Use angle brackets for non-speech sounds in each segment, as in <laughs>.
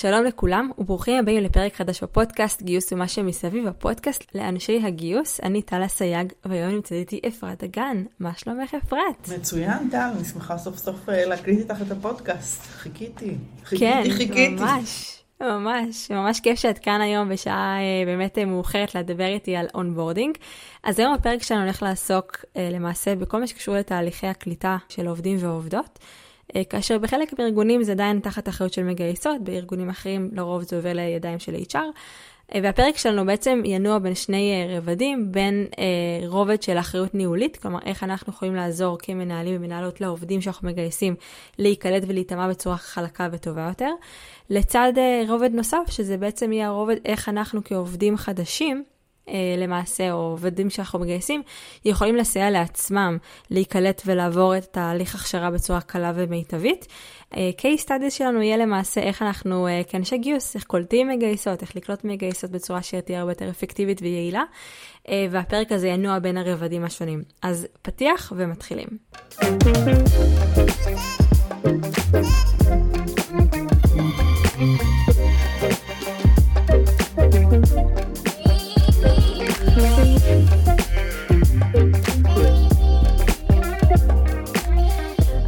שלום לכולם וברוכים הבאים לפרק חדש בפודקאסט גיוס ומה שמסביב, הפודקאסט לאנשי הגיוס. אני טל סייג והיום נמצאת איתי אפרת דגן. מה שלומך אפרת? מצוין טל, אני שמחה סוף סוף אה, להקליט איתך את הפודקאסט. חיכיתי, חיכיתי, כן, חיכיתי. ממש. ממש, ממש כיף שאת כאן היום בשעה אה, באמת אה, מאוחרת לדבר איתי על onboarding. אז היום הפרק שלנו הולך לעסוק למעשה בכל מה שקשור לתהליכי הקליטה של עובדים ועובדות. אה, כאשר בחלק מהארגונים זה עדיין תחת אחריות של מגייסות, בארגונים אחרים לרוב זה עובר לידיים של HR. אה, והפרק שלנו בעצם ינוע בין שני אה, רבדים, בין אה, רובד של אחריות ניהולית, כלומר איך אנחנו יכולים לעזור כמנהלים ומנהלות לעובדים שאנחנו מגייסים להיקלט ולהיטמע בצורה חלקה וטובה יותר, לצד אה, רובד נוסף, שזה בעצם יהיה הרובד איך אנחנו כעובדים חדשים, למעשה, או עובדים שאנחנו מגייסים, יכולים לסייע לעצמם להיקלט ולעבור את תהליך הכשרה בצורה קלה ומיטבית. אה, case studies שלנו יהיה למעשה איך אנחנו אה, כאנשי גיוס, איך קולטים מגייסות, איך לקלוט מגייסות בצורה שתהיה הרבה יותר אפקטיבית ויעילה, והפרק הזה ינוע בין הרבדים השונים. אז פתיח ומתחילים.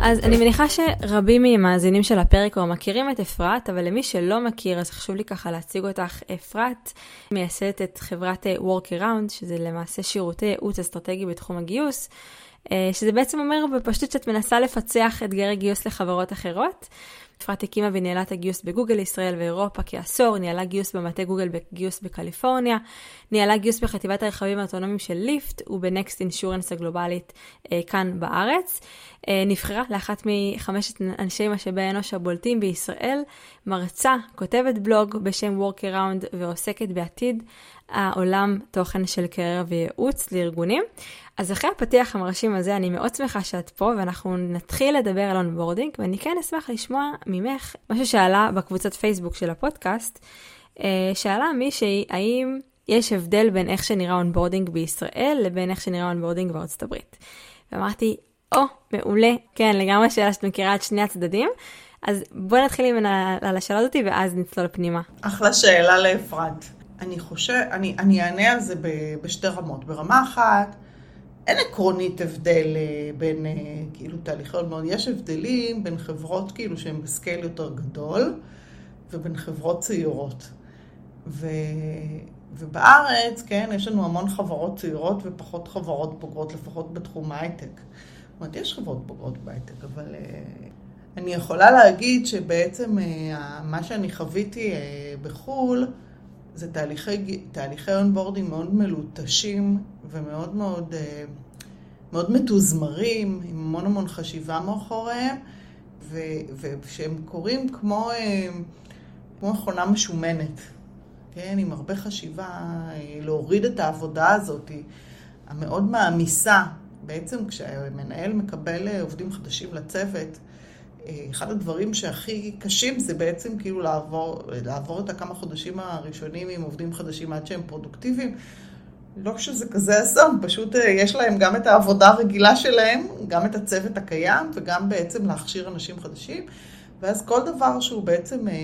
אז אני מניחה שרבים מהמאזינים של הפרק כבר מכירים את אפרת, אבל למי שלא מכיר, אז חשוב לי ככה להציג אותך. אפרת מייסדת את חברת אה, Workaround, שזה למעשה שירותי ייעוץ אסטרטגי בתחום הגיוס, אה, שזה בעצם אומר בפשטות שאת מנסה לפצח אתגרי גיוס לחברות אחרות. אפרת הקימה וניהלה את הגיוס בגוגל ישראל ואירופה כעשור, ניהלה גיוס במטה גוגל בגיוס בקליפורניה, ניהלה גיוס בחטיבת הרכבים האוטונומיים של ליפט ובנקסט אינשורנס הגלובלית אה, כאן בארץ. אה, נבחרה לאחת מחמשת אנשי משאבי האנוש הבולטים בישראל, מרצה, כותבת בלוג בשם Workaround ועוסקת בעתיד העולם תוכן של קריירה וייעוץ לארגונים. אז אחרי הפתיח המרשים הזה, אני מאוד שמחה שאת פה, ואנחנו נתחיל לדבר על onboarding, ואני כן אשמח לשמוע ממך משהו שעלה בקבוצת פייסבוק של הפודקאסט. אה, שאלה מישהי, האם יש הבדל בין איך שנראה onboarding בישראל לבין איך שנראה onboarding בארצות הברית. ואמרתי, או, oh, מעולה, כן, לגמרי שאלה שאת מכירה את שני הצדדים. אז בואי נתחיל עם על השאלה הזאתי ואז נצלול פנימה. אחלה שאלה לאפרת. אני חושב, אני, אני אענה על זה בשתי רמות. ברמה אחת, אין עקרונית הבדל אה, בין אה, כאילו תהליכי מאוד, יש הבדלים בין חברות כאילו שהן ב scale יותר גדול ובין חברות צעירות. ו... ובארץ, כן, יש לנו המון חברות צעירות ופחות חברות בוגרות, לפחות בתחום ההייטק. זאת אומרת, יש חברות בוגרות בהייטק, אבל uh, אני יכולה להגיד שבעצם מה שאני חוויתי בחו"ל, זה תהליכי, תהליכי אונבורדים מאוד מלוטשים ומאוד מאוד, אה, מאוד מתוזמרים, עם המון המון חשיבה מאחוריהם, ושהם קורים כמו, אה, כמו מכונה משומנת, כן, עם הרבה חשיבה, אה, להוריד את העבודה הזאת, המאוד מעמיסה. בעצם כשהמנהל מקבל עובדים חדשים לצוות, אחד הדברים שהכי קשים זה בעצם כאילו לעבור, לעבור את הכמה חודשים הראשונים עם עובדים חדשים עד שהם פרודוקטיביים. לא שזה כזה אסון, פשוט אה, יש להם גם את העבודה הרגילה שלהם, גם את הצוות הקיים וגם בעצם להכשיר אנשים חדשים. ואז כל דבר שהוא בעצם אה,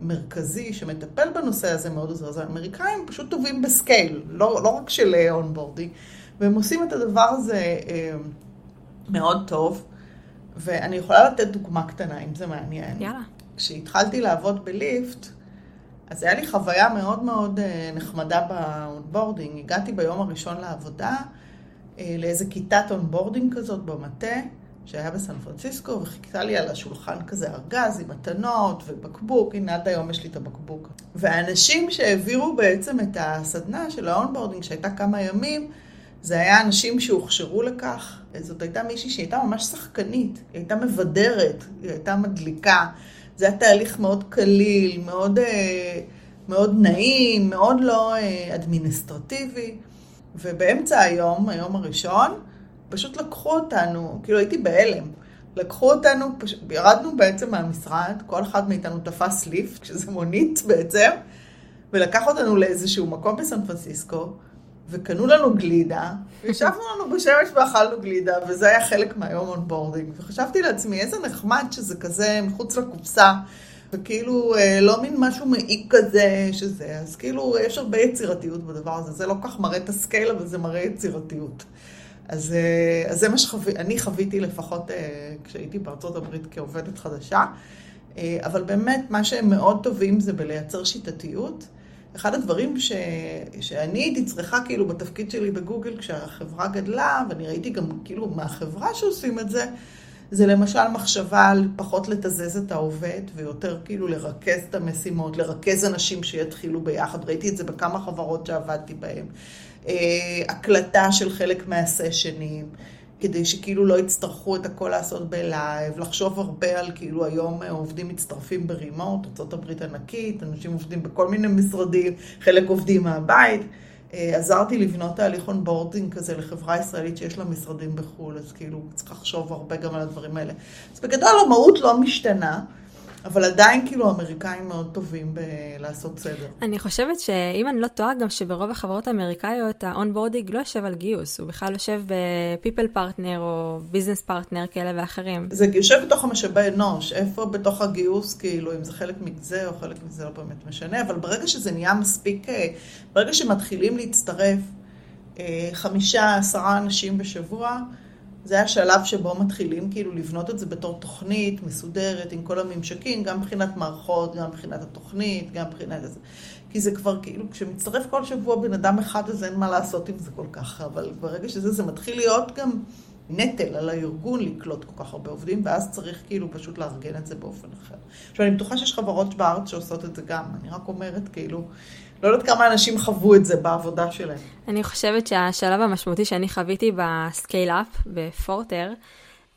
מרכזי, שמטפל בנושא הזה מאוד עוזר. אז האמריקאים פשוט טובים ב scale, לא, לא רק של onboarding, אה, והם עושים את הדבר הזה מאוד טוב. ואני יכולה לתת דוגמה קטנה, אם זה מעניין. יאללה. כשהתחלתי לעבוד ב Lyft, אז היה לי חוויה מאוד מאוד אה, נחמדה ב onboarding. הגעתי ביום הראשון לעבודה אה, לאיזה כיתת onboarding כזאת במטה, שהיה בסן פרנסיסקו, וחיכתה לי על השולחן כזה ארגז עם מתנות ובקבוק, הנה עד היום יש לי את הבקבוק. והאנשים שהעבירו בעצם את הסדנה של ה onboarding, שהייתה כמה ימים, זה היה אנשים שהוכשרו לכך. זאת הייתה מישהי שהייתה ממש שחקנית, היא הייתה מבדרת, היא הייתה מדליקה. זה היה תהליך מאוד קליל, מאוד, אה, מאוד נעים, מאוד לא אה, אדמיניסטרטיבי. ובאמצע היום, היום הראשון, פשוט לקחו אותנו, כאילו הייתי בהלם. לקחו אותנו, פש... ירדנו בעצם מהמשרד, כל אחד מאיתנו תפס Lyft, שזה מונית בעצם, ולקח אותנו לאיזשהו מקום בסן פרנסיסקו, וקנו לנו גלידה, וישבנו לנו בשמש ואכלנו גלידה, וזה היה חלק מהיום onboarding. וחשבתי לעצמי, איזה נחמד שזה כזה מחוץ לקופסה, וכאילו אה, לא מין משהו מעיק כזה שזה, אז כאילו יש הרבה יצירתיות בדבר הזה, זה לא כך מראה את ה scale, אבל זה מראה יצירתיות. אז, אה, אז זה מה שאני חוויתי לפחות כשהייתי בארצות הברית כעובדת חדשה, אבל באמת מה שהם מאוד טובים זה בלייצר שיטתיות. אחד הדברים ש... שאני הייתי צריכה כאילו בתפקיד שלי בגוגל כשהחברה גדלה, ואני ראיתי גם כאילו מהחברה שעושים את זה, זה למשל מחשבה על פחות לתזז את העובד ויותר כאילו לרכז את המשימות, לרכז אנשים שיתחילו ביחד. ראיתי את זה בכמה חברות שעבדתי בהן. אה, הקלטה של חלק מהסשנים. כדי שכאילו לא יצטרכו את הכל לעשות ב live, לחשוב הרבה על כאילו היום עובדים מצטרפים ב remote, ארה"ב ענקית, אנשים עובדים בכל מיני משרדים, חלק עובדים מהבית. אה, עזרתי לבנות תהליך onboarding כזה לחברה ישראלית שיש לה משרדים בחו"ל, אז כאילו צריך לחשוב הרבה גם על הדברים האלה. אז בגדול המהות לא משתנה. אבל עדיין כאילו האמריקאים מאוד טובים בלעשות סדר. אני חושבת שאם אני לא טועה, גם שברוב החברות האמריקאיות ה onboarding לא יושב על גיוס, הוא בכלל יושב ב people partner או business partner כאלה ואחרים. זה יושב בתוך המשאבי אנוש, איפה בתוך הגיוס, כאילו, אם זה חלק מזה או חלק מזה לא באמת משנה, אבל ברגע שזה נהיה מספיק, אה, ברגע שמתחילים להצטרף אה, חמישה, עשרה אנשים בשבוע, זה השלב שבו מתחילים כאילו לבנות את זה בתור תוכנית מסודרת עם כל הממשקים, גם מבחינת מערכות, גם מבחינת התוכנית, גם מבחינת זה. כי זה כבר כאילו, כשמצטרף כל שבוע בן אדם אחד, אז אין מה לעשות עם זה כל כך, אבל ברגע שזה, זה מתחיל להיות גם נטל על הארגון לקלוט כל כך הרבה עובדים, ואז צריך כאילו פשוט לארגן את זה באופן אחר. עכשיו, אני בטוחה שיש חברות בארץ שעושות את זה גם, אני רק אומרת כאילו... לא יודעת כמה אנשים חוו את זה בעבודה שלהם. אני חושבת שהשלב המשמעותי שאני חוויתי ב scale-up, ב Forter,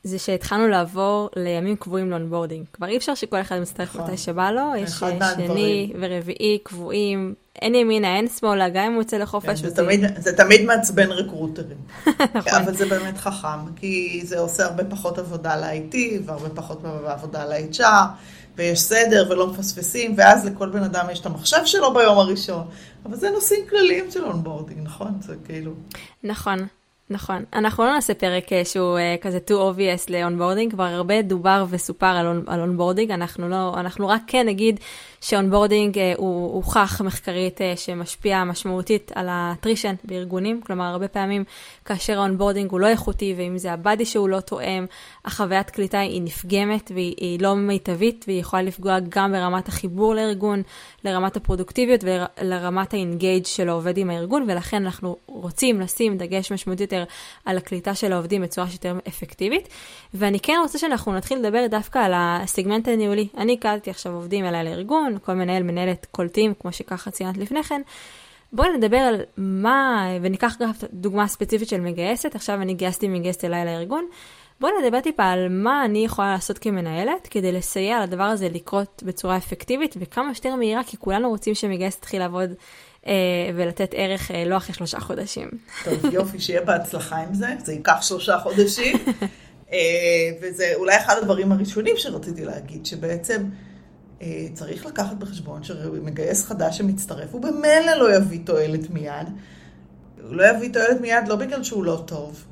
זה שהתחלנו לעבור לימים קבועים ל onboarding. כבר אי אפשר שכל אחד מצטרף נכון. מתי שבא לו, יש שני ורביעי קבועים, אין ימינה, אין שמאלה, גם אם הוא יוצא לחופש. כן, זה, תמיד, זה תמיד מעצבן recruiter ים. <laughs> נכון. אבל זה באמת חכם, כי זה עושה הרבה פחות עבודה ל-IT והרבה פחות עבודה ל-HR. ויש סדר ולא מפספסים, ואז לכל בן אדם יש את המחשב שלו ביום הראשון. אבל זה נושאים כלליים של onboarding, נכון? זה כאילו... נכון. נכון. אנחנו לא נעשה פרק אה, שהוא אה, כזה too obvious ל-onboarding, כבר הרבה דובר וסופר על, onboarding, אנחנו, לא, אנחנו רק כן נגיד ש onboarding אה, הוא הוכח מחקרית אה, שמשפיע משמעותית על ה attrition בארגונים, כלומר הרבה פעמים כאשר ה onboarding הוא לא איכותי, ואם זה ה buddy שהוא לא תואם, החוויית קליטה היא נפגמת והיא לא מיטבית, והיא יכולה לפגוע גם ברמת החיבור לארגון, לרמת הפרודוקטיביות ולרמת ה engage של העובד עם הארגון, ולכן אנחנו רוצים לשים דגש משמעותי יותר על הקליטה של העובדים בצורה שיותר אפקטיבית. ואני כן רוצה שאנחנו נתחיל לדבר דווקא על הסגמנט הניהולי. אני קלטתי עכשיו עובדים אליי לארגון, כל מנהל, מנהלת קולטים, כמו שככה ציינת לפני כן. בואי נדבר על מה, וניקח גם דוגמה ספציפית של מגייסת, עכשיו אני גייסתי מגייסת אליי לארגון. בואי נדבר טיפה על מה אני יכולה לעשות כמנהלת כדי לסייע לדבר הזה לקרות בצורה אפקטיבית וכמה שיותר מהירה, כי כולנו רוצים שמגייס תתחיל לעבוד ולתת ערך אה, לא אחרי שלושה חודשים. טוב, יופי, שיהיה בהצלחה עם זה, זה ייקח שלושה חודשים. <laughs> אה, וזה אולי אחד הדברים הראשונים שרציתי להגיד, שבעצם אה, צריך לקחת בחשבון שמגייס חדש שמצטרף, הוא במילא לא יביא תועלת מיד. הוא לא יביא תועלת מיד לא בגלל שהוא לא טוב,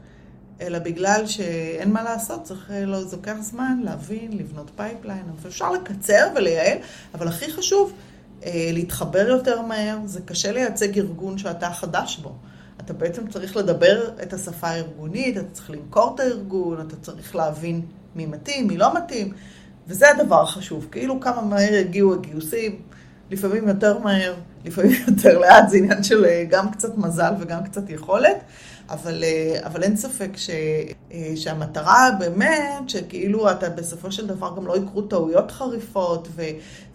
אלא בגלל שאין מה לעשות, צריך, אה, לא, זה לוקח זמן להבין, לבנות pipeline, אפשר לקצר ולייעל, אבל הכי חשוב, אה, להתחבר יותר מהר, זה קשה לייצג ארגון שאתה חדש בו. אתה בעצם צריך לדבר את השפה הארגונית, אתה צריך למכור את הארגון, אתה צריך להבין מי מתאים, מי לא מתאים, וזה הדבר החשוב. כאילו כמה מהר יגיעו הגיוסים, לפעמים יותר מהר, לפעמים <laughs> יותר לאט, זה עניין של אה, גם קצת מזל וגם קצת יכולת. אבל, אה, אבל אין ספק ש, אה, שהמטרה באמת, שכאילו אתה בסופו של דבר גם לא יקרו טעויות חריפות, ו,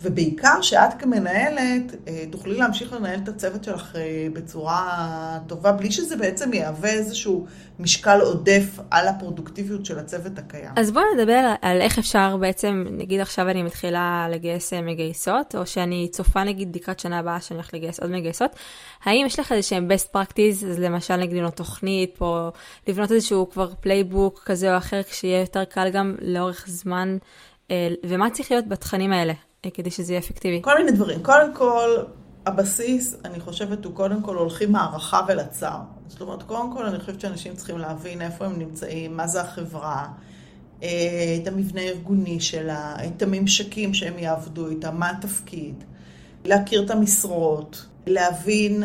ובעיקר שאת כמנהלת אה, תוכלי להמשיך לנהל את הצוות שלך בצורה טובה, בלי שזה בעצם יהווה איזשהו משקל עודף על הפרודוקטיביות של הצוות הקיים. אז בואו נדבר על איך אפשר בעצם, נגיד עכשיו אני מתחילה לגייס מגייסות, או שאני צופה נגיד לקראת שנה הבאה שאני הולכת לגייס עוד מגייסות, האם יש לך איזה שהם best practice, אז למשל נגיד לבנות תוכנית, או לבנות איזשהו כבר playbook כזה או אחר, כשיהיה יותר קל גם לאורך זמן, אה, ומה צריך להיות בתכנים האלה, אה, כדי שזה יהיה אפקטיבי? כל מיני דברים. קודם כל, הבסיס, אני חושבת, הוא קודם כל הולכים מהרחב לצר. זאת אומרת, קודם כל אני חושבת שאנשים צריכים להבין איפה הם נמצאים, מה זה החברה, את המבנה הארגוני שלה, את הממשקים שהם יעבדו איתם, מה התפקיד, להכיר את המשרות, להבין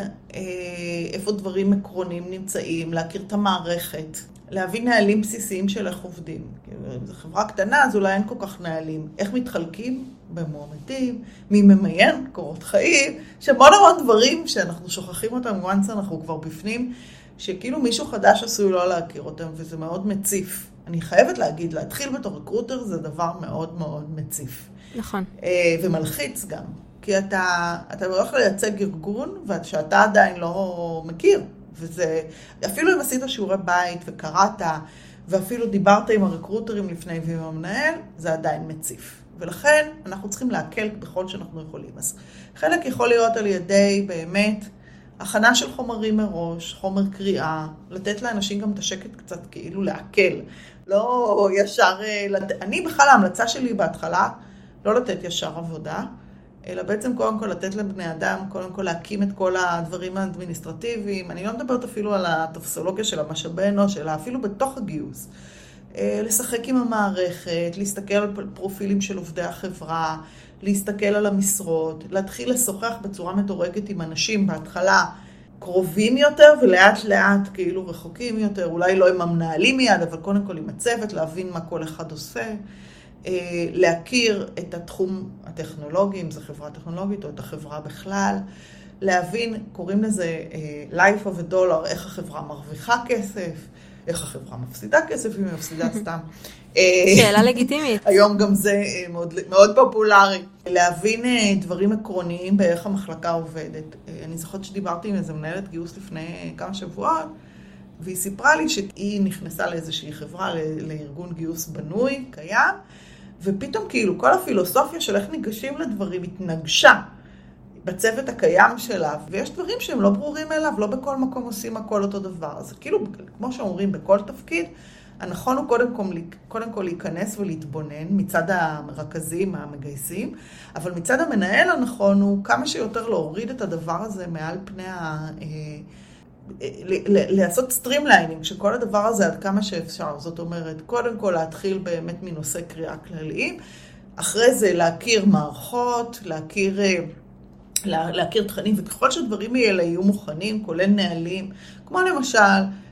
איפה דברים עקרוניים נמצאים, להכיר את המערכת, להבין נהלים בסיסיים של איך עובדים. אם זו חברה קטנה, אז אולי אין כל כך נהלים. איך מתחלקים במועמדים, מי ממיין, קורות חיים, שהמון המון דברים שאנחנו שוכחים אותם, once אנחנו כבר בפנים, שכאילו מישהו חדש עשוי לא להכיר אותם, וזה מאוד מציף. אני חייבת להגיד, להתחיל בתור רקרוטר זה דבר מאוד מאוד מציף. נכון. אה, ומלחיץ גם. כי אתה, אתה הולך לייצג ארגון, שאתה עדיין לא מכיר. וזה, אפילו אם עשית שיעורי בית וקראת, ואפילו דיברת עם הרקרוטרים לפני ועם המנהל, זה עדיין מציף. ולכן אנחנו צריכים להקל בכל שאנחנו יכולים. אז חלק יכול להיות על ידי באמת הכנה של חומרים מראש, חומר קריאה, לתת לאנשים גם את השקט קצת כאילו להקל. לא ישר... אה, אני בכלל ההמלצה שלי בהתחלה, לא לתת ישר עבודה. אלא בעצם קודם כל לתת לבני אדם, קודם כל להקים את כל הדברים האדמיניסטרטיביים. אני לא מדברת אפילו על הטופסולוגיה של המשאבי אנוש, אלא אפילו בתוך הגיוס. אה, לשחק עם המערכת, להסתכל על פרופילים של עובדי החברה, להסתכל על המשרות, להתחיל לשוחח בצורה מדורגת עם אנשים בהתחלה קרובים יותר ולאט לאט כאילו רחוקים יותר, אולי לא עם המנהלים מיד, אבל קודם כל עם הצוות, להבין מה כל אחד עושה. אה, להכיר את התחום הטכנולוגי, אם זו חברה טכנולוגית או את החברה בכלל, להבין, קוראים לזה uh, life of a dollar, איך החברה מרוויחה כסף, איך החברה מפסידה כסף אם היא מפסידה <laughs> סתם. אה, שאלה לגיטימית. <laughs> היום גם זה מאוד, מאוד פופולרי. להבין דברים עקרוניים באיך המחלקה עובדת. אני זוכרת שדיברתי עם איזה מנהלת גיוס לפני כמה שבועות, והיא סיפרה לי שהיא נכנסה לאיזושהי חברה, לארגון גיוס בנוי, קיים, ופתאום כאילו כל הפילוסופיה של איך ניגשים לדברים התנגשה בצוות הקיים שלה, ויש דברים שהם לא ברורים אליו, לא בכל מקום עושים הכל אותו דבר. אז כאילו, כמו שאומרים, בכל תפקיד, הנכון הוא קודם כל, קודם כל להיכנס ולהתבונן מצד המרכזים, המגייסים, אבל מצד המנהל הנכון הוא כמה שיותר להוריד את הדבר הזה מעל פני ה... לעשות streamlining של כל הדבר הזה עד כמה שאפשר. זאת אומרת, קודם כל להתחיל באמת מנושאי קריאה כלליים, אחרי זה להכיר מערכות, להכיר, אה, לה, להכיר תכנים, וככל שהדברים האלה יהיו מוכנים, כולל נהלים, כמו למשל,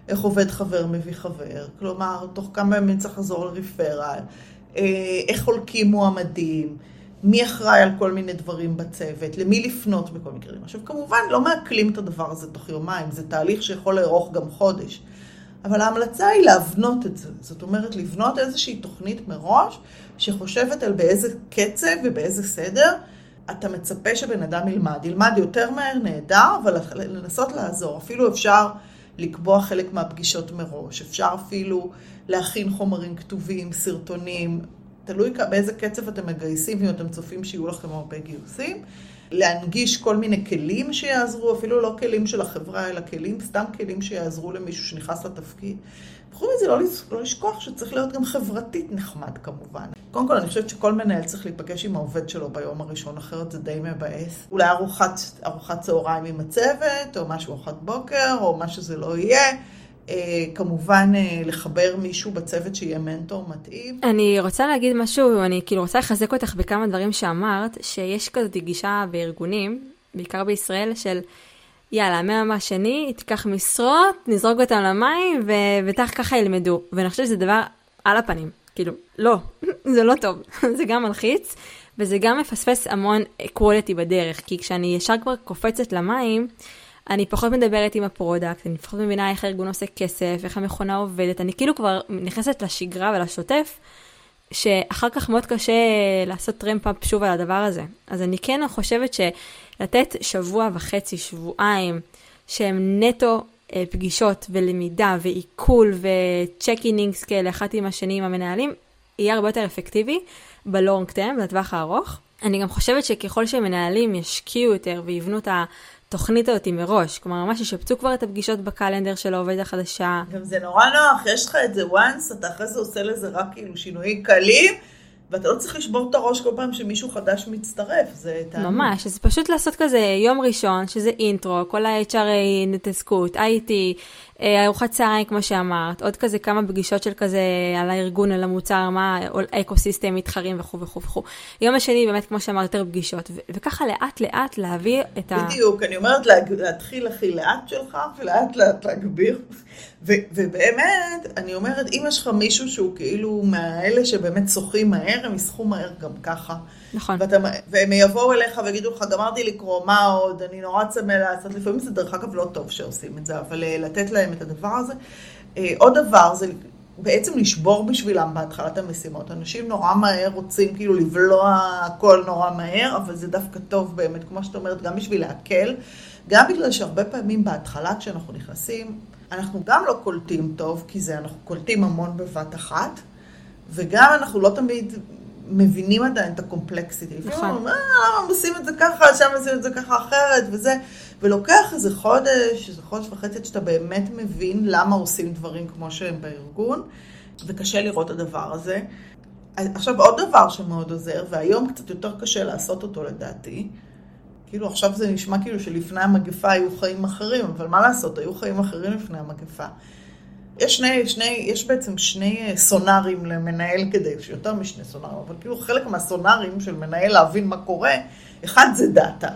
איך עובד חבר מביא חבר, כלומר, תוך כמה ימים צריך לחזור לריפרל, אה, איך חולקים מועמדים, מי אחראי על כל מיני דברים בצוות, למי לפנות בכל מקרה. עכשיו, כמובן, לא מעכלים את הדבר הזה תוך יומיים, זה תהליך שיכול לארוך גם חודש. אבל ההמלצה היא להבנות את זה. זאת אומרת, לבנות איזושהי תוכנית מראש, שחושבת על באיזה קצב ובאיזה סדר אתה מצפה שבן אדם ילמד. ילמד יותר מהר, נהדר, אבל לנסות לעזור. אפילו אפשר לקבוע חלק מהפגישות מראש. אפשר אפילו להכין חומרים כתובים, סרטונים, תלוי באיזה קצב אתם מגייסים, ואם אתם צופים שיהיו לכם הרבה גיוסים. להנגיש כל מיני כלים שיעזרו, אפילו לא כלים של החברה, אלא כלים, סתם כלים שיעזרו למישהו שנכנס לתפקיד. וחוץ מזה, לא, לא לשכוח שצריך להיות גם חברתית נחמד כמובן. קודם כל, אני חושבת שכל מנהל צריך להיפגש עם העובד שלו ביום הראשון, אחרת זה די מבאס. אולי ארוחת, ארוחת צהריים עם הצוות, או משהו ארוחת בוקר, או מה שזה לא יהיה. אה, כמובן אה, לחבר מישהו בצוות שיהיה מנטור מתאים. אני רוצה להגיד משהו, אני כאילו רוצה לחזק אותך בכמה דברים שאמרת, שיש כזאת גישה בארגונים, בעיקר בישראל, של יאללה, מהיום השני, תיקח משרות, נזרוק אותם למים, ובטח ככה ילמדו. ואני חושבת שזה דבר על הפנים. כאילו, לא, <laughs> זה לא טוב, <laughs> זה גם מלחיץ, וזה גם מפספס המון quality בדרך, כי כשאני ישר כבר קופצת למים, אני פחות מדברת עם ה product, אני פחות מבינה איך הארגון עושה כסף, איך המכונה עובדת, אני כאילו כבר נכנסת לשגרה ולשוטף, שאחר כך מאוד קשה לעשות ramp-up שוב על הדבר הזה. אז אני כן חושבת שלתת שבוע וחצי, שבועיים, שהם נטו אה, פגישות ולמידה ועיכול ו check-ins כאלה אחת עם השני עם המנהלים, יהיה הרבה יותר אפקטיבי בלונג טרם, בטווח הארוך. אני גם חושבת שככל שמנהלים ישקיעו יותר ויבנו את ה... התוכנית הזאת מראש, כלומר ממש ישפצו כבר את הפגישות בקלנדר של העובד החדשה. גם זה נורא נוח, יש לך את זה once, אתה אחרי זה עושה לזה רק כאילו שינויים קלים, ואתה לא צריך לשבור את הראש כל פעם שמישהו חדש מצטרף, זה תענוג. ממש, אז פשוט לעשות כזה יום ראשון, שזה אינטרו, כל ה-HRA נתעסקות, IT, אה, ארוחת צהריים, כמו שאמרת, עוד כזה כמה פגישות של כזה על הארגון, על המוצר, מה האקו-סיסטם, מתחרים וכו' וכו' וכו'. יום השני, באמת, כמו שאמרת, יותר פגישות, ו- וככה לאט לאט להביא את ה... בדיוק, אני אומרת לה, להתחיל הכי לאט שלך, ולאט לאט להגביר. ו- ובאמת, אני אומרת, אם יש לך מישהו שהוא כאילו מהאלה שבאמת שוחים מהר, הם ישחו מהר גם ככה. נכון. ואתה, והם יבואו אליך ויגידו לך, גמרתי לקרוא, מה עוד, אני נורא צמא לעשות, לפעמים זה דרך אגב לא טוב שעושים את זה, אבל אה, לתת להם את הדבר הזה. אה, עוד דבר זה בעצם לשבור בשבילם בהתחלת המשימות. אנשים נורא מהר רוצים כאילו לבלוע הכל נורא מהר, אבל זה דווקא טוב באמת, כמו שאת אומרת, גם בשביל להקל, גם בגלל שהרבה פעמים בהתחלה כשאנחנו נכנסים, אנחנו גם לא קולטים טוב, כי זה אנחנו קולטים המון בבת אחת, וגם אנחנו לא תמיד מבינים עדיין את הקומפלקסיטי. נכון. לפעמים אה, עושים את זה ככה, שם עושים את זה ככה אחרת, וזה, ולוקח איזה חודש, איזה חודש וחצי, עד שאתה באמת מבין למה עושים דברים כמו שהם בארגון, וקשה לראות את הדבר הזה. עכשיו, עוד דבר שמאוד עוזר, והיום קצת יותר קשה לעשות אותו לדעתי, כאילו עכשיו זה נשמע כאילו שלפני המגפה היו חיים אחרים, אבל מה לעשות, היו חיים אחרים לפני המגפה. יש, שני, שני, יש בעצם שני סונארים למנהל כדי, יש יותר משני סונארים, אבל כאילו חלק מהסונארים של מנהל להבין מה קורה, אחד זה דאטה,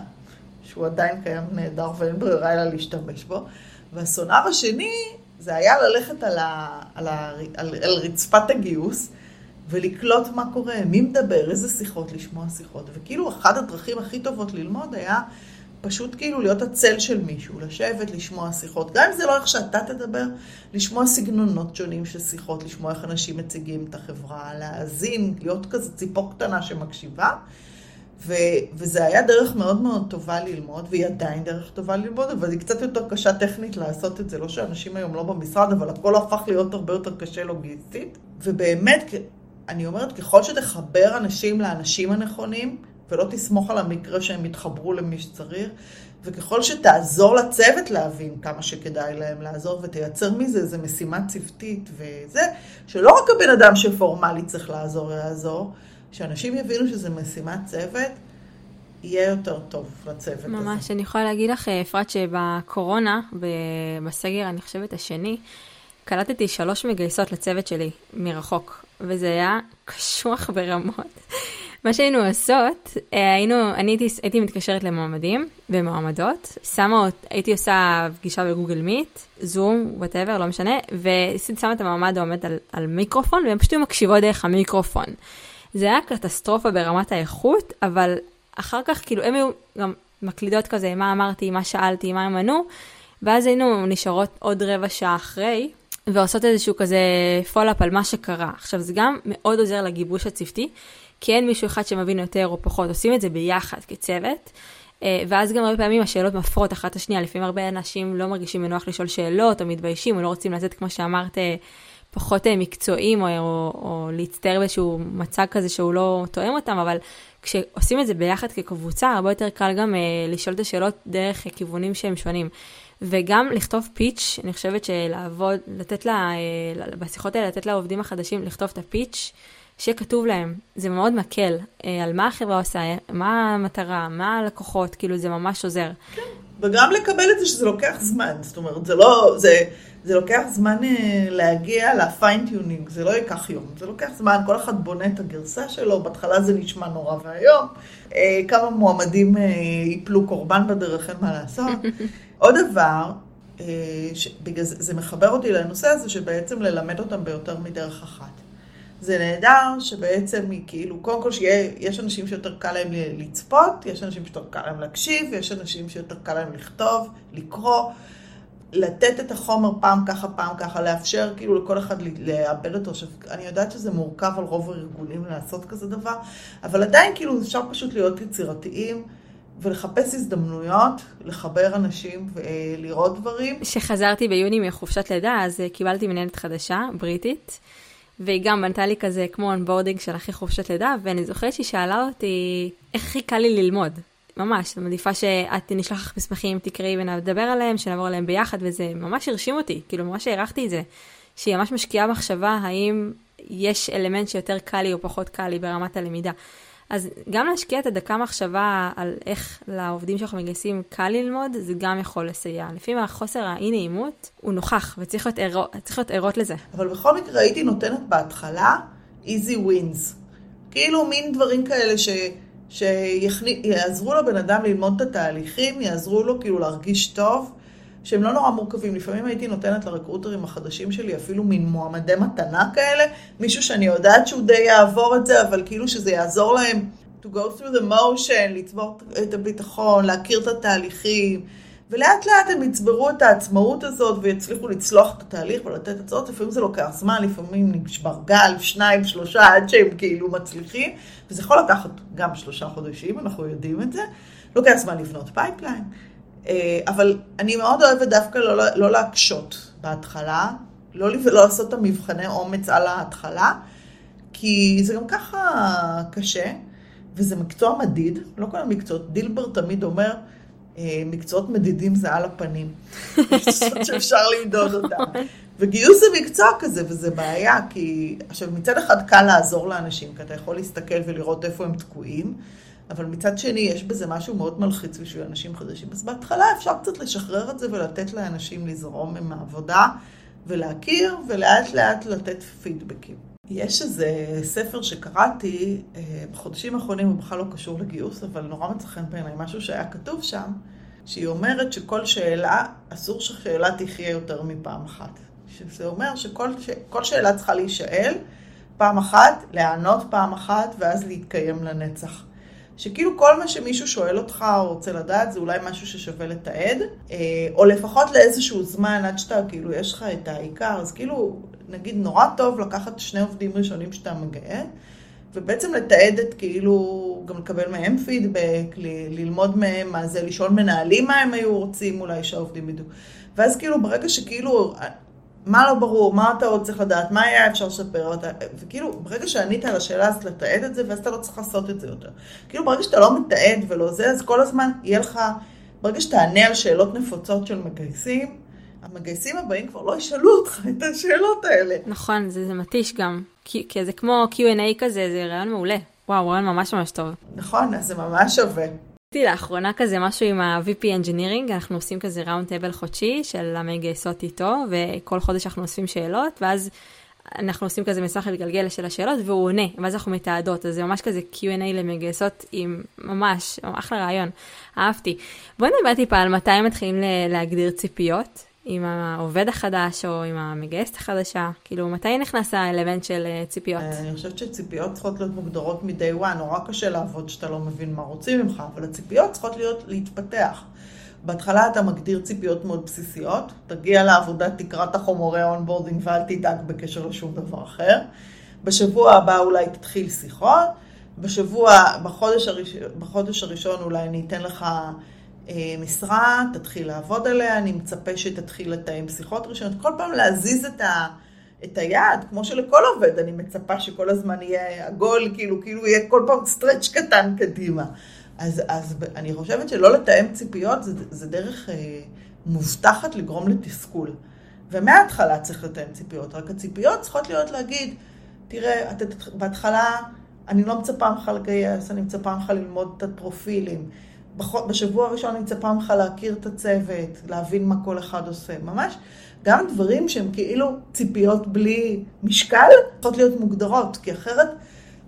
שהוא עדיין קיים נהדר ואין ברירה אלא להשתמש בו, והסונאר השני זה היה ללכת על, ה, על, ה, על, על רצפת הגיוס ולקלוט מה קורה, מי מדבר, איזה שיחות, לשמוע שיחות, וכאילו אחת הדרכים הכי טובות ללמוד היה פשוט כאילו להיות הצל של מישהו, לשבת, לשמוע שיחות, גם אם זה לא איך שאתה תדבר, לשמוע סגנונות שונים של שיחות, לשמוע איך אנשים מציגים את החברה, להאזין, להיות כזה ציפור קטנה שמקשיבה. ו- וזה היה דרך מאוד מאוד טובה ללמוד, והיא עדיין דרך טובה ללמוד, אבל היא קצת יותר קשה טכנית לעשות את זה. לא שאנשים היום לא במשרד, אבל הכל הפך להיות הרבה יותר קשה לוגיסטית. ובאמת, אני אומרת, ככל שתחבר אנשים לאנשים הנכונים, ולא תסמוך על המקרה שהם יתחברו למי שצריך, וככל שתעזור לצוות להבין כמה שכדאי להם לעזור, ותייצר מזה איזו משימה צוותית וזה, שלא רק הבן אדם שפורמלי צריך לעזור יעזור, שאנשים יבינו שזה משימת צוות, יהיה יותר טוב לצוות ממש, הזה. ממש, אני יכולה להגיד לך, אפרת, שבקורונה, בסגר, אני חושבת, השני, קלטתי שלוש מגייסות לצוות שלי מרחוק, וזה היה קשוח ברמות. מה שהיינו עושות, אה, היינו, אני הייתי, הייתי מתקשרת למועמדים ומועמדות, שמה, הייתי עושה פגישה בגוגל מיט, זום, whatever, לא משנה, ושמה את המועמד העומד על, על מיקרופון, והם פשוט מקשיבות דרך המיקרופון. זה היה קטסטרופה ברמת האיכות, אבל אחר כך, כאילו, הם היו גם מקלידות כזה, מה אמרתי, מה שאלתי, מה הם ענו, ואז היינו נשארות עוד רבע שעה אחרי, ועושות איזשהו כזה follow-up על מה שקרה. עכשיו, זה גם מאוד עוזר לגיבוש הצוותי, כי אין מישהו אחד שמבין יותר או פחות, עושים את זה ביחד כצוות. ואז גם הרבה פעמים השאלות מפרות אחת את השנייה, לפעמים הרבה אנשים לא מרגישים בנוח לשאול שאלות, או מתביישים, או לא רוצים לצאת, כמו שאמרת, פחות מקצועיים, או, או, או להצטער באיזשהו מצג כזה שהוא לא תואם אותם, אבל כשעושים את זה ביחד כקבוצה, הרבה יותר קל גם לשאול את השאלות דרך כיוונים שהם שונים. וגם לכתוב פיץ', אני חושבת שלעבוד, לתת לה, בשיחות האלה, לתת לעובדים החדשים לכתוב את הפיץ', שיהיה כתוב להם. זה מאוד מקל אה, על מה החברה עושה, מה המטרה, מה הלקוחות, כאילו זה ממש עוזר. כן, וגם לקבל את זה שזה לוקח זמן, זאת אומרת, זה לא, זה, זה לוקח זמן אה, להגיע ל fine tuning, זה לא ייקח יום, זה לוקח זמן, כל אחד בונה את הגרסה שלו, בהתחלה זה נשמע נורא ואיום, אה, כמה מועמדים אה, ייפלו קורבן בדרך, אין מה לעשות. <laughs> עוד דבר, אה, בגלל זה, זה מחבר אותי לנושא הזה, שבעצם ללמד אותם ביותר מדרך אחת. זה נהדר שבעצם היא כאילו, קודם כל שיש אנשים שיותר קל להם לצפות, יש אנשים שיותר קל להם להקשיב, יש אנשים שיותר קל להם לכתוב, לקרוא, לתת את החומר פעם ככה, פעם ככה, לאפשר כאילו לכל אחד לעבד אותו. עכשיו, אני יודעת שזה מורכב על רוב הארגונים לעשות כזה דבר, אבל עדיין כאילו אפשר פשוט להיות יצירתיים. ולחפש הזדמנויות, לחבר אנשים ולראות דברים. כשחזרתי ביוני מחופשת לידה, אז קיבלתי מנהלת חדשה, בריטית, והיא גם בנתה לי כזה כמו onboarding של אחרי חופשת לידה, ואני זוכרת שהיא שאלה אותי איך הכי קל לי ללמוד. ממש, אני מעדיפה שאת נשלח לך מסמכים, תקראי ונדבר עליהם, שנעבור עליהם ביחד, וזה ממש הרשים אותי, כאילו ממש הערכתי את זה, שהיא ממש משקיעה מחשבה האם יש אלמנט שיותר קל לי או פחות קל לי ברמת הלמידה. אז גם להשקיע את הדקה מחשבה על איך לעובדים שאנחנו מגייסים קל ללמוד, זה גם יכול לסייע. לפעמים החוסר האי נעימות הוא נוכח, וצריך להיות, ערו, להיות ערות לזה. אבל בכל מקרה הייתי נותנת בהתחלה easy wins. כאילו מין דברים כאלה ש... שיעזרו לבן אדם ללמוד את התהליכים, יעזרו לו כאילו להרגיש טוב, שהם לא נורא מורכבים. לפעמים הייתי נותנת לרקרוטרים החדשים שלי אפילו מין מועמדי מתנה כאלה, מישהו שאני יודעת שהוא די יעבור את זה, אבל כאילו שזה יעזור להם to go through the motion, לצבור את הביטחון, להכיר את התהליכים. ולאט לאט הם יצברו את העצמאות הזאת ויצליחו לצלוח את התהליך ולתת הצעות. לפעמים זה לוקח זמן, לפעמים נשבר גל, שניים, שלושה, עד שהם כאילו מצליחים. וזה יכול לקחת גם שלושה חודשים, אנחנו יודעים את זה. לוקח זמן לבנות pipeline. אה, אבל אני מאוד אוהבת דווקא לא, לא להקשות בהתחלה, לא, לא לעשות את המבחני אומץ על ההתחלה, כי זה גם ככה קשה, וזה מקצוע מדיד, לא כל המקצועות. דילברט תמיד אומר, אה, מקצועות מדידים זה על הפנים. <laughs> שאפשר למדוד אותם. וגיוס זה מקצוע כזה, וזה בעיה, כי עכשיו מצד אחד קל לעזור לאנשים, כי אתה יכול להסתכל ולראות איפה הם תקועים, אבל מצד שני יש בזה משהו מאוד מלחיץ בשביל אנשים חדשים. אז בהתחלה אפשר קצת לשחרר את זה ולתת לאנשים לזרום עם העבודה ולהכיר, ולאט לאט לתת פידבקים. יש איזה ספר שקראתי אה, בחודשים האחרונים, הוא בכלל לא קשור לגיוס, אבל נורא מצא חן בעיניי, משהו שהיה כתוב שם, שהיא אומרת שכל שאלה, אסור ששאלה תחיה יותר מפעם אחת. שזה אומר שכל ש... שאלה צריכה להישאל פעם אחת, לענות פעם אחת, ואז להתקיים לנצח. שכאילו כל מה שמישהו שואל אותך או רוצה לדעת זה אולי משהו ששווה לתעד, אה, או לפחות לאיזשהו זמן עד שאתה, כאילו, יש לך את העיקר, אז כאילו, נגיד נורא טוב לקחת שני עובדים ראשונים שאתה מגייס, ובעצם לתעד את כאילו, גם לקבל מהם פידבק, ל- ללמוד מהם מה זה, לשאול מנהלים מה הם היו רוצים אולי שהעובדים ידעו. ואז כאילו ברגע שכאילו מה לא ברור, מה אתה עוד צריך לדעת, מה היה אפשר לשפר, וכאילו, ברגע שענית על השאלה אז לתעד את זה, ואז אתה לא צריך לעשות את זה יותר. כאילו, ברגע שאתה לא מתעד ולא זה, אז כל הזמן יהיה לך, ברגע שתענה על שאלות נפוצות של מגייסים, המגייסים הבאים כבר לא ישאלו אותך את השאלות האלה. נכון, זה, זה מתיש גם, כי, כי זה כמו Q&A כזה, זה רעיון מעולה. וואו, רעיון ממש ממש טוב. נכון, אז זה ממש שווה. עשיתי לאחרונה כזה משהו עם ה-VP Engineering, אנחנו עושים כזה ראונד טבל חודשי של המגייסות איתו, וכל חודש אנחנו אוספים שאלות, ואז אנחנו עושים כזה מסמך לגלגל של השאלות, והוא עונה, ואז אנחנו מתעדות, אז זה ממש כזה Q&A למגייסות עם ממש, אחלה רעיון, אהבתי. בואי נדבר טיפה על מתי מתחילים להגדיר ציפיות. עם העובד החדש או עם המגייסת החדשה? כאילו, מתי נכנס האלמנט של אה, ציפיות? אה, אני חושבת שציפיות צריכות להיות מוגדרות מ-day one. נורא קשה לעבוד שאתה לא מבין מה רוצים ממך, אבל הציפיות צריכות להיות להתפתח. בהתחלה אתה מגדיר ציפיות מאוד בסיסיות, תגיע לעבודה, תקרא את החומרי onboarding ואל תדאג בקשר לשום דבר אחר. בשבוע הבא אולי תתחיל שיחות, בשבוע, בחודש, הראש, בחודש הראשון אולי אני אתן לך משרה, תתחיל לעבוד עליה, אני מצפה שתתחיל לתאם שיחות ראשונות, כל פעם להזיז את, ה, את היד, כמו שלכל עובד אני מצפה שכל הזמן יהיה עגול, כאילו, כאילו יהיה כל פעם סטרץ' קטן קדימה. אז, אז אני חושבת שלא לתאם ציפיות זה, זה דרך אה, מובטחת לגרום לתסכול. ומההתחלה צריך לתאם ציפיות, רק הציפיות צריכות להיות להגיד, תראה, אתה, בהתחלה אני לא מצפה ממך לגייס, אני מצפה ממך ללמוד את הפרופילים. בשבוע הראשון אני מצפה ממך להכיר את הצוות, להבין מה כל אחד עושה. ממש, גם דברים שהם כאילו ציפיות בלי משקל, צריכות להיות מוגדרות, כי אחרת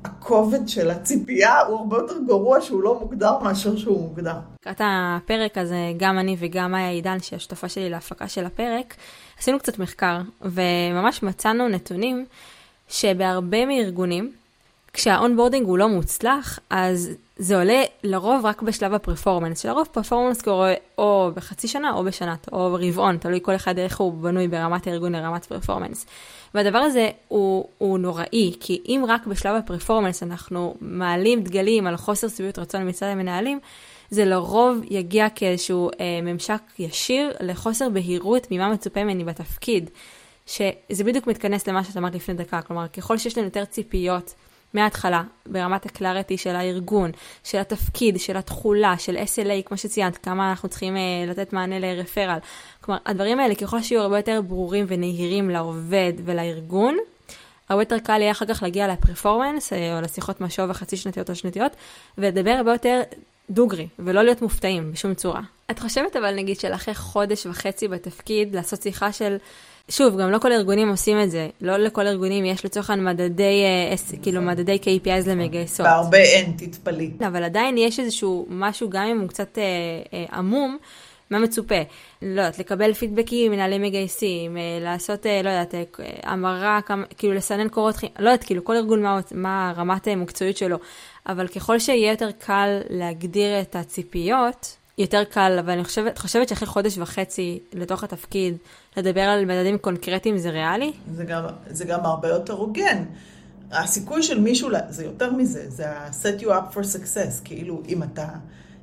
הכובד של הציפייה הוא הרבה יותר גרוע שהוא לא מוגדר מאשר שהוא מוגדר. לקראת הפרק הזה, גם אני וגם מאיה עידן, שהיא השותפה שלי להפקה של הפרק, עשינו קצת מחקר, וממש מצאנו נתונים שבהרבה מהארגונים, כשה onboarding הוא לא מוצלח, אז זה עולה לרוב רק בשלב ה performance, שלרוב performance קורה או בחצי שנה או בשנה, או ברבעון, תלוי כל אחד איך הוא בנוי ברמת הארגון לרמת performance. והדבר הזה הוא, הוא נוראי, כי אם רק בשלב ה performance אנחנו מעלים דגלים על חוסר שביעות רצון מצד המנהלים, זה לרוב יגיע כאיזשהו אה, ממשק ישיר לחוסר בהירות ממה מצופה ממני בתפקיד. שזה בדיוק מתכנס למה שאת אמרת לפני דקה, כלומר, ככל שיש לנו יותר ציפיות מההתחלה, ברמת הקלריטי של הארגון, של התפקיד, של התכולה, של SLA, כמו שציינת, כמה אנחנו צריכים uh, לתת מענה לרפרל. כלומר, הדברים האלה, ככל שיהיו הרבה יותר ברורים ונהירים לעובד ולארגון, הרבה יותר קל יהיה אחר כך להגיע לפרפורמנס, אה, או לשיחות משוב החצי שנתיות או שנתיות, ולדבר הרבה יותר דוגרי, ולא להיות מופתעים בשום צורה. את חושבת אבל נגיד של אחרי חודש וחצי בתפקיד, לעשות שיחה של... שוב, גם לא כל הארגונים עושים את זה. לא לכל הארגונים יש לצורך העניין מדדי, נכון. כאילו מדדי KPIs למגייסות. בהרבה אין, תתפלאי. אבל עדיין יש איזשהו משהו, גם אם הוא קצת אה, אה, עמום, מה מצופה? לא יודעת, לקבל פידבקים מנהלי מגייסים, אה, לעשות, אה, לא יודעת, אה, המרה, כאילו לסנן קורות חיים, לא יודעת, כאילו כל ארגון מה, מה רמת המקצועיות שלו, אבל ככל שיהיה יותר קל להגדיר את הציפיות, יותר קל, אבל אני חושבת, חושבת שאחרי חודש וחצי לתוך התפקיד, לדבר על מדדים קונקרטיים זה ריאלי? זה גם, זה גם הרבה יותר הוגן. הסיכוי של מישהו, זה יותר מזה, זה ה-set you up for success, כאילו אם אתה...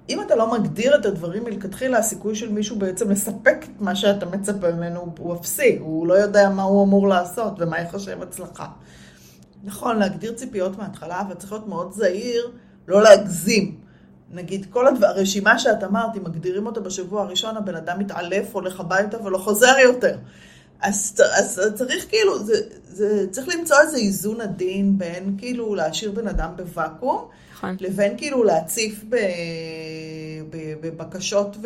אם אתה לא מגדיר את הדברים מלכתחילה, הסיכוי של מישהו בעצם לספק את מה שאתה מצפה ממנו הוא אפסי, הוא לא יודע מה הוא אמור לעשות ומה יחשב הצלחה. נכון, להגדיר ציפיות מההתחלה, אבל צריך להיות מאוד זהיר, לא להגזים. נגיד, כל הדבר, הרשימה שאת אמרת, אם מגדירים אותה בשבוע הראשון, הבן אדם מתעלף, הולך הביתה ולא חוזר יותר. אז, אז צריך כאילו, זה, זה, צריך למצוא איזה איזון עדין בין כאילו להשאיר בן אדם בוואקום, נכון. לבין כאילו להציף ב, ב, בבקשות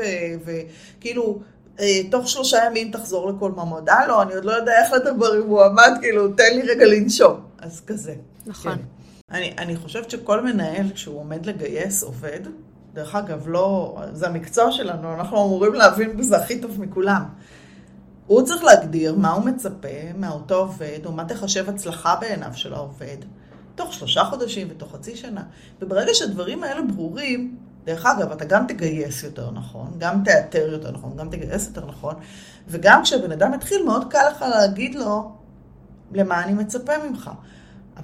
וכאילו, אה, תוך שלושה ימים תחזור לכל מעמדה, לא, אני עוד לא יודע איך לדבר עם מועמד, כאילו, תן לי רגע לנשום. אז כזה. נכון. כן. אני, אני חושבת שכל מנהל, כשהוא עומד לגייס עובד, דרך אגב, לא, זה המקצוע שלנו, אנחנו אמורים להבין בזה הכי טוב מכולם. הוא צריך להגדיר מה הוא מצפה מאותו עובד, או מה תחשב הצלחה בעיניו של העובד, תוך שלושה חודשים ותוך חצי שנה. וברגע שהדברים האלה ברורים, דרך אגב, אתה גם תגייס יותר נכון, גם תאתר יותר נכון, גם תגייס יותר נכון, וגם כשהבן אדם מתחיל, מאוד קל לך להגיד לו למה אני מצפה ממך.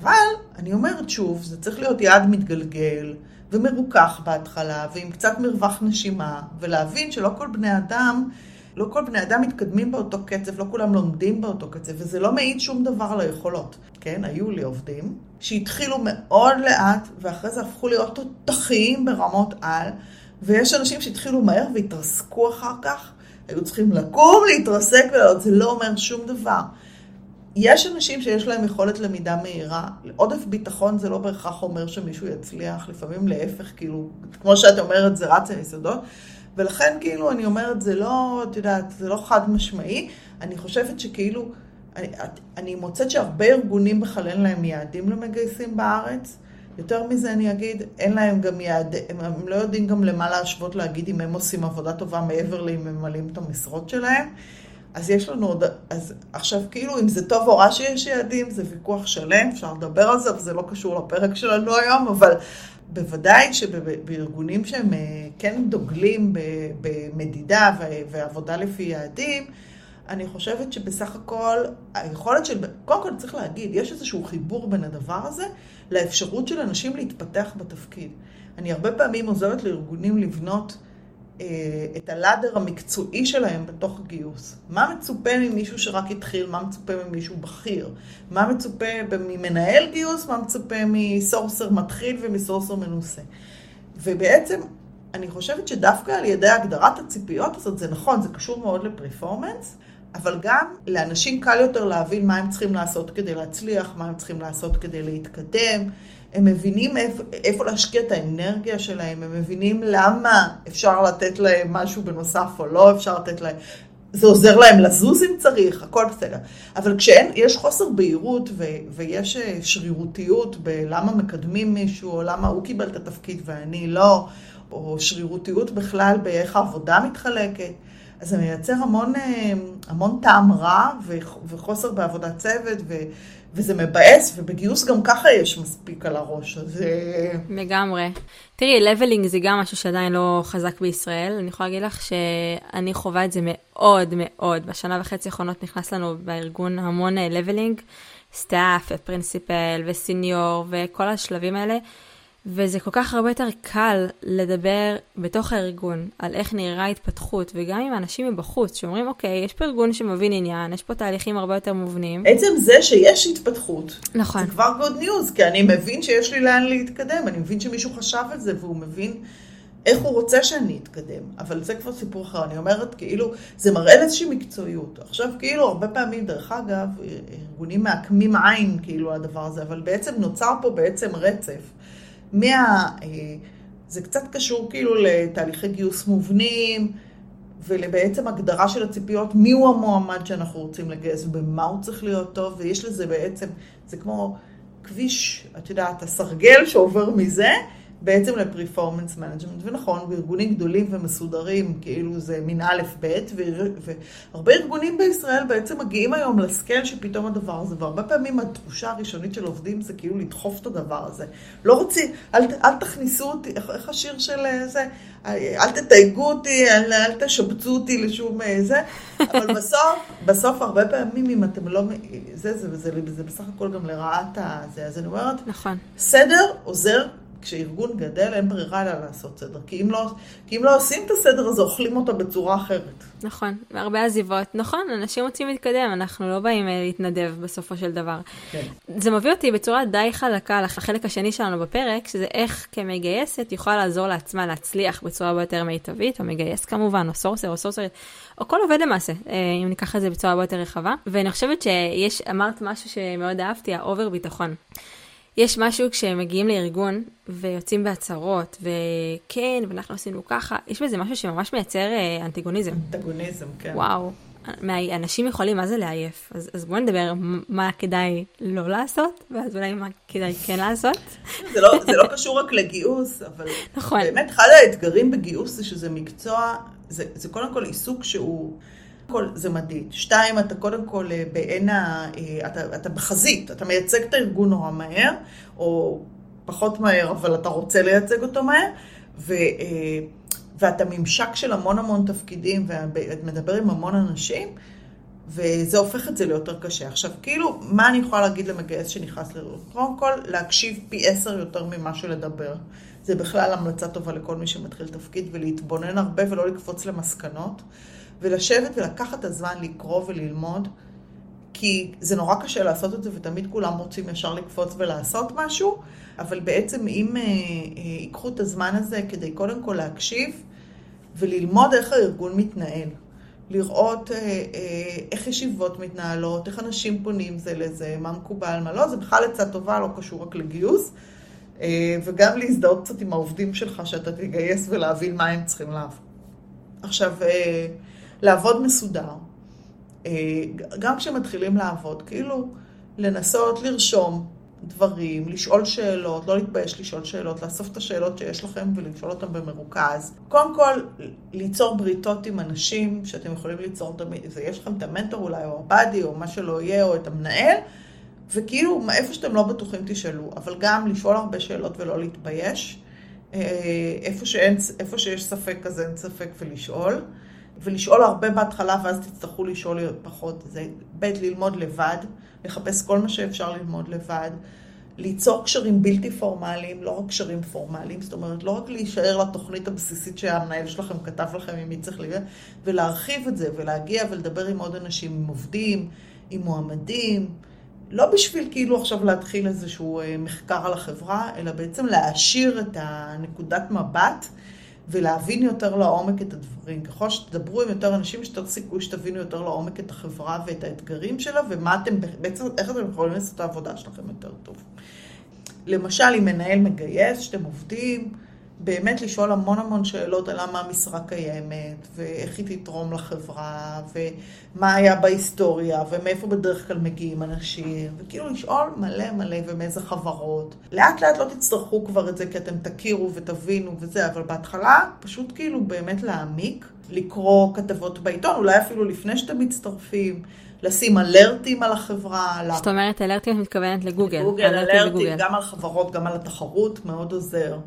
אבל, אני אומרת שוב, זה צריך להיות יעד מתגלגל ומרוכך בהתחלה, ועם קצת מרווח נשימה, ולהבין שלא כל בני אדם לא כל בני אדם מתקדמים באותו קצב, לא כולם לומדים באותו קצב, וזה לא מעיד שום דבר על היכולות. כן, היו לי עובדים שהתחילו מאוד לאט, ואחרי זה הפכו להיות תותחיים ברמות על, ויש אנשים שהתחילו מהר והתרסקו אחר כך, היו צריכים לקום, להתרסק ולעוד, זה לא אומר שום דבר. יש אנשים שיש להם יכולת למידה מהירה, עודף ביטחון זה לא בהכרח אומר שמישהו יצליח, לפעמים להפך, כאילו, כמו שאת אומרת, זה רץ על יסודות. ולכן כאילו אני אומרת, זה לא, את יודעת, זה לא חד משמעי. אני חושבת שכאילו, אני, אני מוצאת שהרבה ארגונים בכלל אין להם יעדים למגייסים בארץ. יותר מזה אני אגיד, אין להם גם יעד, הם, הם לא יודעים גם למה להשוות להגיד אם הם עושים עבודה טובה מעבר לאם הם ממלאים את המשרות שלהם. אז יש לנו עוד, אז עכשיו כאילו אם זה טוב או רע שיש יעדים, זה ויכוח שלם, אפשר לדבר על זה, אבל זה לא קשור לפרק שלנו היום, אבל בוודאי שבארגונים שהם אה, כן דוגלים במדידה ועבודה לפי יעדים, אני חושבת שבסך הכל היכולת של, קודם כל צריך להגיד, יש איזשהו חיבור בין הדבר הזה לאפשרות של אנשים להתפתח בתפקיד. אני הרבה פעמים עוזרת לארגונים לבנות את הלאדר המקצועי שלהם בתוך הגיוס. מה מצופה ממישהו שרק התחיל, מה מצופה ממישהו בכיר, מה מצופה ממנהל גיוס, מה מצופה מסורסר מתחיל ומסורסר מנוסה. ובעצם אני חושבת שדווקא על ידי הגדרת הציפיות הזאת, זה נכון, זה קשור מאוד לפרפורמנס, אבל גם לאנשים קל יותר להבין מה הם צריכים לעשות כדי להצליח, מה הם צריכים לעשות כדי להתקדם. הם מבינים איפה, איפה להשקיע את האנרגיה שלהם, הם מבינים למה אפשר לתת להם משהו בנוסף או לא אפשר לתת להם. זה עוזר להם לזוז אם צריך, הכל בסדר. אבל כשיש חוסר בהירות ו, ויש אה, שרירותיות בלמה מקדמים מישהו, או למה הוא קיבל את התפקיד ואני לא, או שרירותיות בכלל באיך העבודה מתחלקת, אז זה מייצר המון, אה, המון טעם רע וחוסר בעבודת צוות, ו, וזה מבאס, ובגיוס גם ככה יש מספיק על הראש, אז... לגמרי. תראי, לבלינג זה גם משהו שעדיין לא חזק בישראל. אני יכולה להגיד לך שאני חווה את זה מאוד מאוד. בשנה וחצי האחרונות נכנס לנו בארגון המון לבלינג, staff, principal ו senior וכל השלבים האלה. וזה כל כך הרבה יותר קל לדבר בתוך הארגון על איך נראה התפתחות, וגם עם אנשים מבחוץ שאומרים, אוקיי, יש פה ארגון שמבין עניין, יש פה תהליכים הרבה יותר מובנים. עצם זה שיש התפתחות, נכון. זה כבר good news, כי אני מבין שיש לי לאן להתקדם, אני מבין שמישהו חשב על זה והוא מבין איך הוא רוצה שאני אתקדם, אבל זה כבר סיפור אחר. אני אומרת, כאילו, זה מראה איזושהי מקצועיות. עכשיו, כאילו, הרבה פעמים, דרך אגב, ארגונים מעקמים עין, כאילו, הדבר הזה, אבל בעצם נוצר פה בעצם רצף. מה... אה, זה קצת קשור כאילו לתהליכי גיוס מובנים, ולבעצם הגדרה של הציפיות, מיהו המועמד שאנחנו רוצים לגייס ובמה הוא צריך להיות טוב, ויש לזה בעצם, זה כמו כביש, את יודעת, הסרגל שעובר מזה, בעצם ל performance management, ונכון, בארגונים גדולים ומסודרים, כאילו זה מין א' ב', והרבה ארגונים בישראל בעצם מגיעים היום לסקייל שפתאום הדבר הזה, והרבה פעמים התחושה הראשונית של עובדים זה כאילו לדחוף את הדבר הזה. לא רוצים, אל, אל תכניסו אותי, איך, איך השיר של אה, זה? אל תתייגו אותי, אל, אל תשבצו אותי לשום אה, זה, אבל בסוף, בסוף הרבה פעמים אם אתם לא, זה, זה, זה, זה, זה בסך הכל גם לרעת הזה, אז אני אומרת, נכון. סדר עוזר כשארגון גדל אין ברירה אלא לעשות סדר. כי אם, לא, כי אם לא עושים את הסדר הזה, אוכלים אותה בצורה אחרת. נכון, והרבה עזיבות. נכון, אנשים רוצים להתקדם, אנחנו לא באים אה, להתנדב בסופו של דבר. כן. זה מביא אותי בצורה די חלקה לחלק השני שלנו בפרק, שזה איך כמגייסת יכולה לעזור לעצמה להצליח בצורה יותר מיטבית, או מגייס כמובן, או sourcer, או סורסרית, או כל עובד למעשה, אה, אם ניקח את זה בצורה יותר רחבה. ואני חושבת שיש, אמרת משהו שמאוד אהבתי, ה over ביטחון. יש משהו כשהם מגיעים לארגון ויוצאים בהצהרות, וכן, ואנחנו עשינו ככה, יש בזה משהו שממש מייצר אה, אנטיגוניזם. אנטגוניזם, כן. וואו. אנשים יכולים, מה זה לעייף? אז, אז בואו נדבר מה כדאי לא לעשות, ואז אולי מה כדאי כן לעשות. זה, לא, זה לא קשור רק לגיוס, אבל נכון. באמת אחד האתגרים בגיוס זה שזה מקצוע, זה, זה קודם כל עיסוק שהוא... כל זה מדיד. שתיים, אתה קודם כל אה, בעין ה... אה, אתה, אתה בחזית, אתה מייצג את הארגון נורא מהר, או פחות מהר, אבל אתה רוצה לייצג אותו מהר, ו, אה, ואתה ממשק של המון המון תפקידים, ואת מדבר עם המון אנשים, וזה הופך את זה ליותר קשה. עכשיו, כאילו, מה אני יכולה להגיד למגייס שנכנס לארגון? קודם כל, להקשיב פי עשר יותר ממה שלדבר. זה בכלל המלצה טובה לכל מי שמתחיל תפקיד, ולהתבונן הרבה ולא לקפוץ למסקנות. ולשבת ולקחת את הזמן לקרוא וללמוד, כי זה נורא קשה לעשות את זה, ותמיד כולם רוצים ישר לקפוץ ולעשות משהו, אבל בעצם אם אה, אה, ייקחו את הזמן הזה כדי קודם כל להקשיב וללמוד איך הארגון מתנהל. לראות אה, אה, איך ישיבות מתנהלות, איך אנשים פונים זה לזה, מה מקובל, מה לא, זה בכלל עצה טובה, לא קשור רק לגיוס. אה, וגם להזדהות קצת עם העובדים שלך, שאתה תגייס ולהבין מה הם צריכים לעבוד. עכשיו, אה, לעבוד מסודר. אה, גם כשמתחילים לעבוד, כאילו לנסות לרשום דברים, לשאול שאלות, לא להתבייש לשאול שאלות, לאסוף את השאלות שיש לכם ולשאול אותן במרוכז. קודם כל, ליצור בריתות עם אנשים שאתם יכולים ליצור, יש לכם את המנטור אולי, או הבאדי, או מה שלא יהיה, או את המנהל, וכאילו, איפה שאתם לא בטוחים תשאלו, אבל גם לשאול הרבה שאלות ולא להתבייש. אה, איפה, שאין, איפה שיש ספק, אז אין ספק ולשאול. ולשאול הרבה בהתחלה, ואז תצטרכו לשאול פחות. זה ב', ללמוד לבד, לחפש כל מה שאפשר ללמוד לבד, ליצור קשרים בלתי פורמליים, לא רק קשרים פורמליים, זאת אומרת, לא רק להישאר לתוכנית הבסיסית שהמנהל שלכם כתב לכם עם מי צריך להיות, ולהרחיב את זה, ולהגיע ולדבר עם עוד אנשים, עם עובדים, עם מועמדים. לא בשביל כאילו עכשיו להתחיל איזשהו אה, מחקר על החברה, אלא בעצם להעשיר את הנקודת מבט ולהבין יותר לעומק את הדברים. ככל שתדברו עם יותר אנשים, יש יותר סיכוי שתבינו יותר לעומק את החברה ואת האתגרים שלה, ומה אתם, בעצם, איך אתם יכולים לעשות את העבודה שלכם יותר טוב. למשל, אם מנהל מגייס, שאתם עובדים, באמת לשאול המון המון שאלות על למה המשרה קיימת, ואיך היא תתרום לחברה, ומה היה בהיסטוריה, ומאיפה בדרך כלל מגיעים אנשים, וכאילו לשאול מלא מלא ומאיזה חברות. לאט לאט לא תצטרכו כבר את זה, כי אתם תכירו ותבינו וזה, אבל בהתחלה פשוט כאילו באמת להעמיק, לקרוא כתבות בעיתון, אולי אפילו לפני שאתם מצטרפים. לשים אלרטים על החברה. זאת אומרת, אלרטים את מתכוונת לגוגל. לגוגל, אלרטים, גם על חברות, גם על התחרות, מאוד עוזר.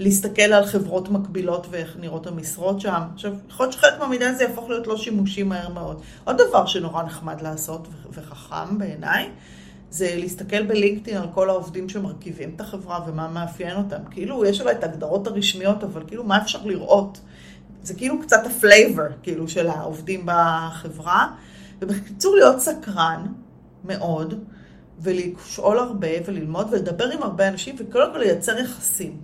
להסתכל על חברות מקבילות ואיך נראות המשרות שם. עכשיו, יכול להיות שחלק מהמידע הזה יהפוך להיות לא שימושי מהר מאוד. עוד דבר שנורא נחמד לעשות וחכם בעיניי, זה להסתכל בלינקדאין על כל העובדים שמרכיבים את החברה ומה מאפיין אותם. כאילו, יש אולי את ההגדרות הרשמיות, אבל כאילו, מה אפשר לראות? זה כאילו קצת ה flavor, כאילו, של העובדים בחברה. ובקיצור, להיות סקרן מאוד, ולשאול הרבה וללמוד ולדבר עם הרבה אנשים, וקודם כל לייצר יחסים.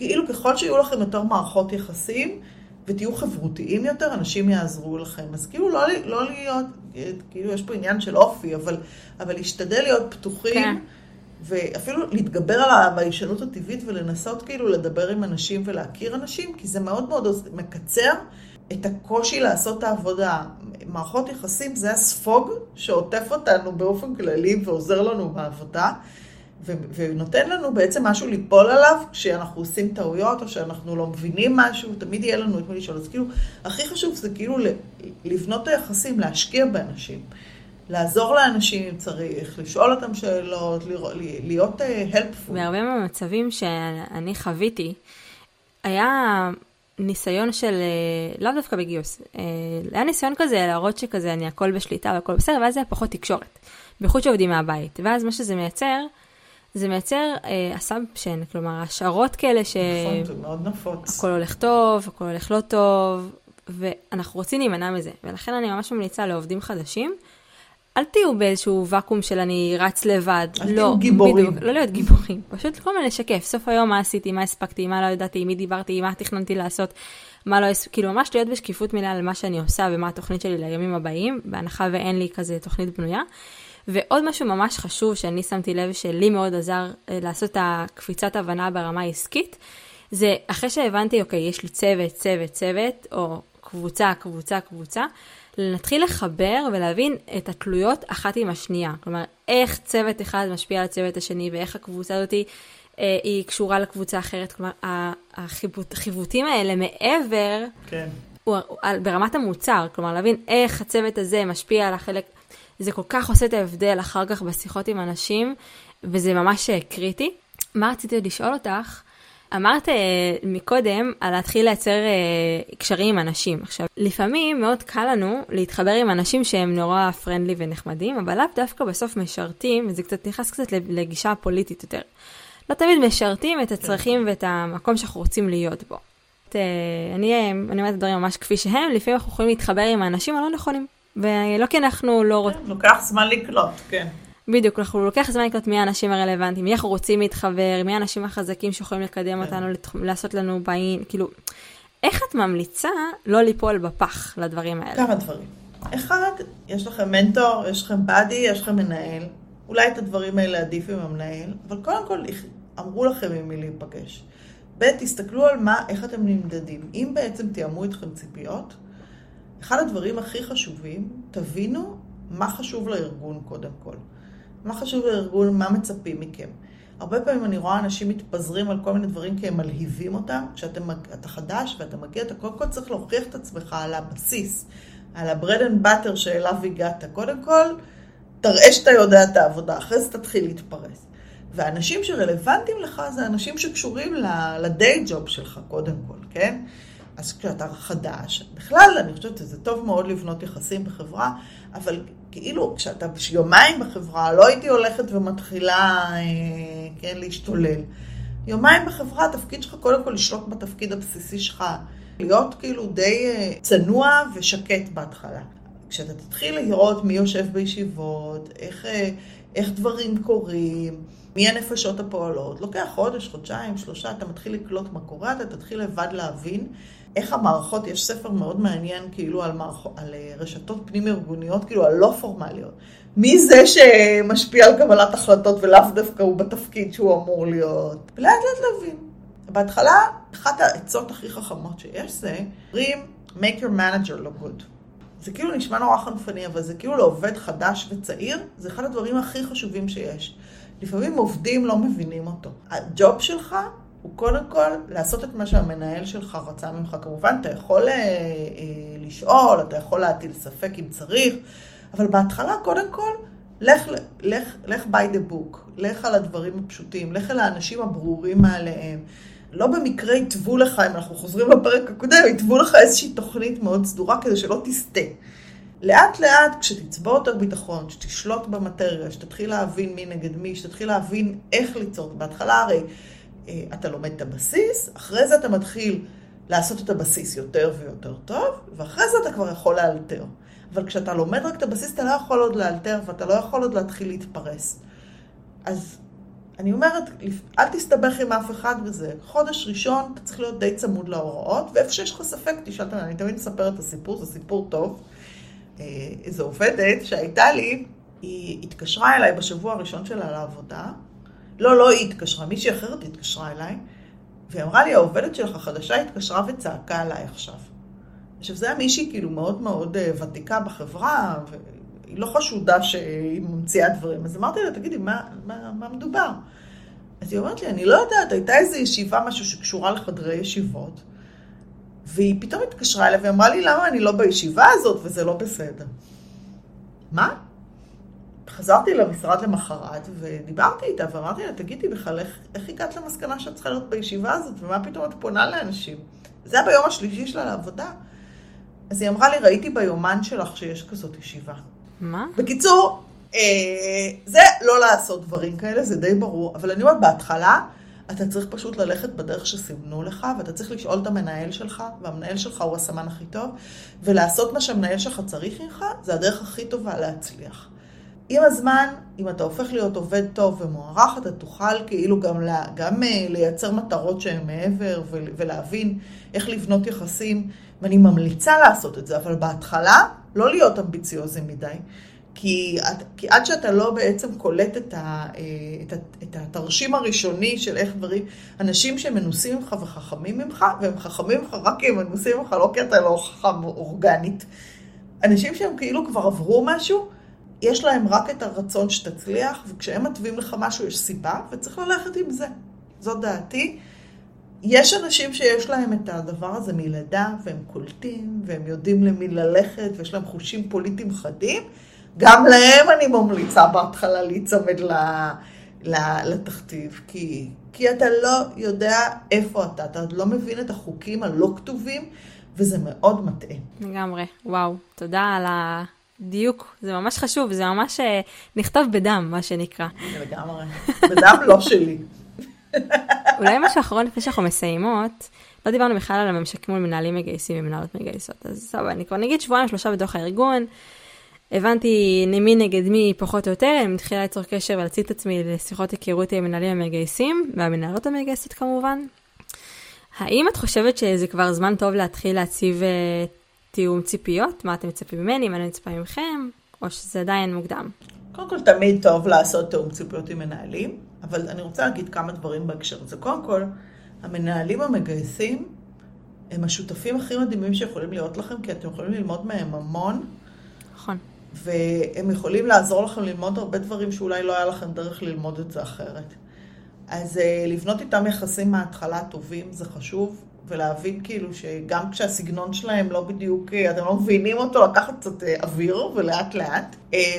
כאילו ככל שיהיו לכם יותר מערכות יחסים, ותהיו חברותיים יותר, אנשים יעזרו לכם. אז כאילו לא, לא להיות, כאילו יש פה עניין של אופי, אבל, אבל להשתדל להיות פתוחים. כן. ואפילו להתגבר על הביישנות הטבעית ולנסות כאילו לדבר עם אנשים ולהכיר אנשים, כי זה מאוד מאוד מקצר את הקושי לעשות את העבודה. מערכות יחסים זה הספוג שעוטף אותנו באופן כללי ועוזר לנו בעבודה. ונותן לנו בעצם משהו ליפול עליו כשאנחנו עושים טעויות או שאנחנו לא מבינים משהו, תמיד יהיה לנו את מי לשאול. אז כאילו, הכי חשוב זה כאילו לבנות את היחסים, להשקיע באנשים. לעזור לאנשים אם צריך, לשאול אותם שאלות, להיות uh, helpful. בהרבה מהמצבים שאני חוויתי, היה ניסיון של, אה, לאו דווקא בגיוס, אה, היה ניסיון כזה להראות שכזה אני הכל בשליטה והכל בסדר, ואז זה היה פחות תקשורת, בייחוד שעובדים מהבית. ואז מה שזה מייצר, זה מייצר אה, אסמפשן, כלומר השערות כאלה ש... נכון, זה מאוד נפוץ. הכל הולך טוב, הכל הולך לא טוב, ואנחנו רוצים להימנע מזה. ולכן אני ממש ממליצה לעובדים חדשים, אל תהיו באיזשהו ואקום של אני רץ לבד. אל לא, תהיו גיבורים. בדיוק, לא להיות גיבורים. פשוט כל מיני לשקף. סוף היום מה עשיתי, מה הספקתי, מה לא ידעתי, עם מי דיברתי, מה תכננתי לעשות, מה לא... כאילו ממש להיות בשקיפות מלאה על מה שאני עושה ומה התוכנית שלי לימים הבאים, בהנחה ואין לי כזה תוכנית בנויה. ועוד משהו ממש חשוב שאני שמתי לב שלי מאוד עזר אה, לעשות את הקפיצת הבנה ברמה העסקית, זה אחרי שהבנתי, אוקיי, יש לי צוות, צוות, צוות, או קבוצה, קבוצה, קבוצה, להתחיל לחבר ולהבין את התלויות אחת עם השנייה. כלומר, איך צוות אחד משפיע על הצוות השני ואיך הקבוצה הזאת אה, היא קשורה לקבוצה אחרת. כלומר, החיווטים האלה מעבר, כן. הוא, הוא, ברמת המוצר, כלומר, להבין איך הצוות הזה משפיע על החלק, זה כל כך עושה את ההבדל אחר כך בשיחות עם אנשים, וזה ממש אה, קריטי. מה רציתי לשאול אותך? אמרת uh, מקודם על להתחיל לייצר uh, קשרים עם אנשים. עכשיו, לפעמים מאוד קל לנו להתחבר עם אנשים שהם נורא פרנדלי ונחמדים, אבל לאו דווקא בסוף משרתים, וזה קצת נכנס קצת לגישה פוליטית יותר. לא תמיד משרתים את הצרכים ואת המקום שאנחנו רוצים להיות בו. אני אומרת את הדברים ממש כפי שהם, לפעמים אנחנו יכולים להתחבר עם האנשים הלא נכונים. ולא כי אנחנו לא רוצים... כן, לוקח זמן לקלוט, כן. בדיוק, אנחנו לוקח זמן לקלוט מי האנשים הרלוונטיים, מי אנחנו רוצים להתחבר, מי האנשים החזקים שיכולים לקדם כן. אותנו, לעשות לנו בעין, כאילו, איך את ממליצה לא ליפול בפח לדברים האלה? כמה דברים. אחד, יש לכם מנטור, יש לכם באדי, יש לכם מנהל. אולי את הדברים האלה עדיף עם המנהל, אבל קודם כל אמרו לכם עם מי להיפגש. ב', תסתכלו על מה, איך אתם נמדדים. אם בעצם תיאמו איתכם ציפיות, אחד הדברים הכי חשובים, תבינו מה חשוב לארגון קודם כל. מה חשוב לארגון, מה מצפים מכם. הרבה פעמים אני רואה אנשים מתפזרים על כל מיני דברים כי הם מלהיבים אותם. כשאתה חדש ואתה מגיע, אתה קודם כל צריך להוכיח את עצמך על הבסיס, על ה-bread and butter שאליו הגעת. קודם כל, תראה שאתה יודע את העבודה, אחרי זה תתחיל להתפרס. והאנשים שרלוונטיים לך זה אנשים שקשורים ל-day job שלך קודם כל, כן? אז כשאתה חדש, בכלל אני חושבת שזה טוב מאוד לבנות יחסים בחברה, אבל כאילו כשאתה יומיים בחברה, לא הייתי הולכת ומתחילה, אה, כן, להשתולל. יומיים בחברה, התפקיד שלך קודם כל לשלוט בתפקיד הבסיסי שלך, להיות כאילו די אה, צנוע ושקט בהתחלה. כשאתה תתחיל לראות מי יושב בישיבות, איך, אה, איך דברים קורים, מי הנפשות הפועלות, לוקח חודש, חודשיים, שלושה, אתה מתחיל לקלוט מה קורה, אתה תתחיל לבד להבין איך המערכות, יש ספר מאוד מעניין כאילו על, מערכ... על אה, רשתות פנים-ארגוניות, כאילו הלא פורמליות. מי זה שמשפיע על קבלת החלטות ולאו דווקא הוא בתפקיד שהוא אמור להיות? ולאט לאט להבין. בהתחלה, אחת העצות הכי חכמות שיש זה, אומרים, make your manager look good. זה כאילו נשמע נורא חנפני, אבל זה כאילו לעובד חדש וצעיר, זה אחד הדברים הכי חשובים שיש. לפעמים עובדים לא מבינים אותו. הג'וב שלך הוא קודם כל לעשות את מה שהמנהל שלך רצה ממך. כמובן, אתה יכול אה, אה, לשאול, אתה יכול להטיל ספק אם צריך, אבל בהתחלה, קודם כל, לך, לך, לך by the book, לך על הדברים הפשוטים, לך אל האנשים הברורים מעליהם. לא במקרה יתוו לך, אם אנחנו חוזרים לפרק הקודם, יתוו לך איזושהי תוכנית מאוד סדורה כדי שלא תסטה. לאט לאט, כשתצבור יותר ביטחון, שתשלוט במטריה, שתתחיל להבין מי נגד מי, שתתחיל להבין איך ליצור, בהתחלה הרי אתה לומד את הבסיס, אחרי זה אתה מתחיל לעשות את הבסיס יותר ויותר טוב, ואחרי זה אתה כבר יכול לאלתר. אבל כשאתה לומד רק את הבסיס, אתה לא יכול עוד לאלתר, ואתה לא יכול עוד להתחיל להתפרס. אז אני אומרת, אל תסתבך עם אף אחד בזה. חודש ראשון אתה צריך להיות די צמוד להוראות, ואיפה שיש לך ספק, תשאל אותנו, אני תמיד מספרת את הסיפור, זה סיפור טוב. אה, איזו עובדת שהייתה לי, היא התקשרה אליי בשבוע הראשון שלה לעבודה. לא, לא היא התקשרה, מישהי אחרת התקשרה אליי, והיא אמרה לי, העובדת שלך החדשה התקשרה וצעקה עליי עכשיו. עכשיו, זה היה מישהי כאילו מאוד מאוד אה, ותיקה בחברה, והיא לא חשודה שהיא ממציאה דברים. אז אמרתי לה, תגידי, מה, מה, מה מדובר? אז היא אומרת לי, אני לא יודעת, הייתה איזו ישיבה, משהו שקשורה לחדרי ישיבות, והיא פתאום התקשרה אליי ואמרה לי, למה אני לא בישיבה הזאת וזה לא בסדר. מה? חזרתי למשרד למחרת ודיברתי איתה ואמרתי לה, תגידי בכלל, איך, איך הגעת למסקנה שאת צריכה להיות בישיבה הזאת ומה פתאום את פונה לאנשים? זה היה ביום השלישי שלה לעבודה. אז היא אמרה לי, ראיתי ביומן שלך שיש כזאת ישיבה. מה? בקיצור, אה, זה לא לעשות דברים כאלה, זה די ברור, אבל אני אומרת, בהתחלה, אתה צריך פשוט ללכת בדרך שסימנו לך, ואתה צריך לשאול את המנהל שלך, והמנהל שלך הוא הסמן הכי טוב, ולעשות מה שהמנהל שלך צריך ממך, זה הדרך הכי טובה להצליח. עם הזמן, אם אתה הופך להיות עובד טוב ומוערך, אתה תוכל כאילו גם, לה, גם אה, לייצר מטרות שהן מעבר ולהבין איך לבנות יחסים, ואני ממליצה לעשות את זה, אבל בהתחלה, לא להיות אמביציוזי מדי. כי, כי עד שאתה לא בעצם קולט את, ה, אה, את, ה, את התרשים הראשוני של איך דברים, אנשים שמנוסים ממך וחכמים ממך, והם חכמים ממך רק כי הם מנוסים ממך, לא כי אתה לא חכם אורגנית. אנשים שהם כאילו כבר עברו משהו, יש להם רק את הרצון שתצליח, וכשהם מתווים לך משהו יש סיבה, וצריך ללכת עם זה. זאת דעתי. יש אנשים שיש להם את הדבר הזה מלידה, והם קולטים, והם יודעים למי ללכת, ויש להם חושים פוליטיים חדים. גם להם אני ממליצה בהתחלה להיצמד לתכתיב, כי, כי אתה לא יודע איפה אתה, אתה לא מבין את החוקים הלא כתובים, וזה מאוד מטעה. לגמרי, וואו, תודה על הדיוק, זה ממש חשוב, זה ממש אה, נכתב בדם, מה שנקרא. לגמרי, בדם לא שלי. אולי משהו אחרון לפני שאנחנו מסיימות, לא דיברנו בכלל על הממשקים מול מנהלים מגייסים ומנהלות מגייסות, אז סבבה, אני כבר נגיד שבועיים שלושה בתוך הארגון, הבנתי מי נגד מי פחות או יותר, אני מתחילה ליצור קשר ולהציג את עצמי לשיחות היכרות עם המנהלים המגייסים, והמנהלות המגייסות כמובן. האם את חושבת שזה כבר זמן טוב להתחיל להציב uh, תיאום ציפיות? מה אתם מצפים ממני, מה אני מצפה ממכם, או שזה עדיין מוקדם? קודם כל, תמיד טוב לעשות תיאום ציפיות עם מנהלים, אבל אני רוצה להגיד כמה דברים בהקשר הזה. קודם כל, המנהלים המגייסים הם השותפים הכי מדהימים שיכולים להיות לכם, כי אתם יכולים ללמוד מהם המון. נכון. והם יכולים לעזור לכם ללמוד הרבה דברים שאולי לא היה לכם דרך ללמוד את זה אחרת. אז אה, לבנות איתם יחסים מההתחלה טובים זה חשוב, ולהבין כאילו שגם כשהסגנון שלהם לא בדיוק, אה, אתם לא מבינים אותו, לקחת קצת אה, אוויר ולאט לאט.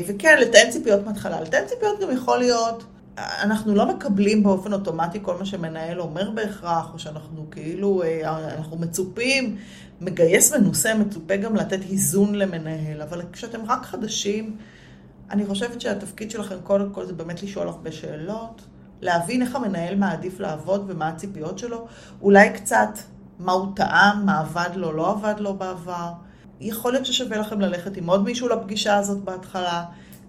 וכן, לתאם ציפיות מההתחלה. לתאם ציפיות גם יכול להיות, אנחנו לא מקבלים באופן אוטומטי כל מה שמנהל אומר בהכרח, או שאנחנו כאילו, אנחנו מצופים מגייס מנוסה מצופה גם לתת איזון למנהל, אבל כשאתם רק חדשים, אני חושבת שהתפקיד שלכם קודם כל זה באמת לשאול הרבה שאלות, להבין איך המנהל מעדיף לעבוד ומה הציפיות שלו, אולי קצת מה הוא טעם, מה עבד לו, לא עבד לו בעבר. יכול להיות ששווה לכם ללכת עם עוד מישהו לפגישה הזאת בהתחלה,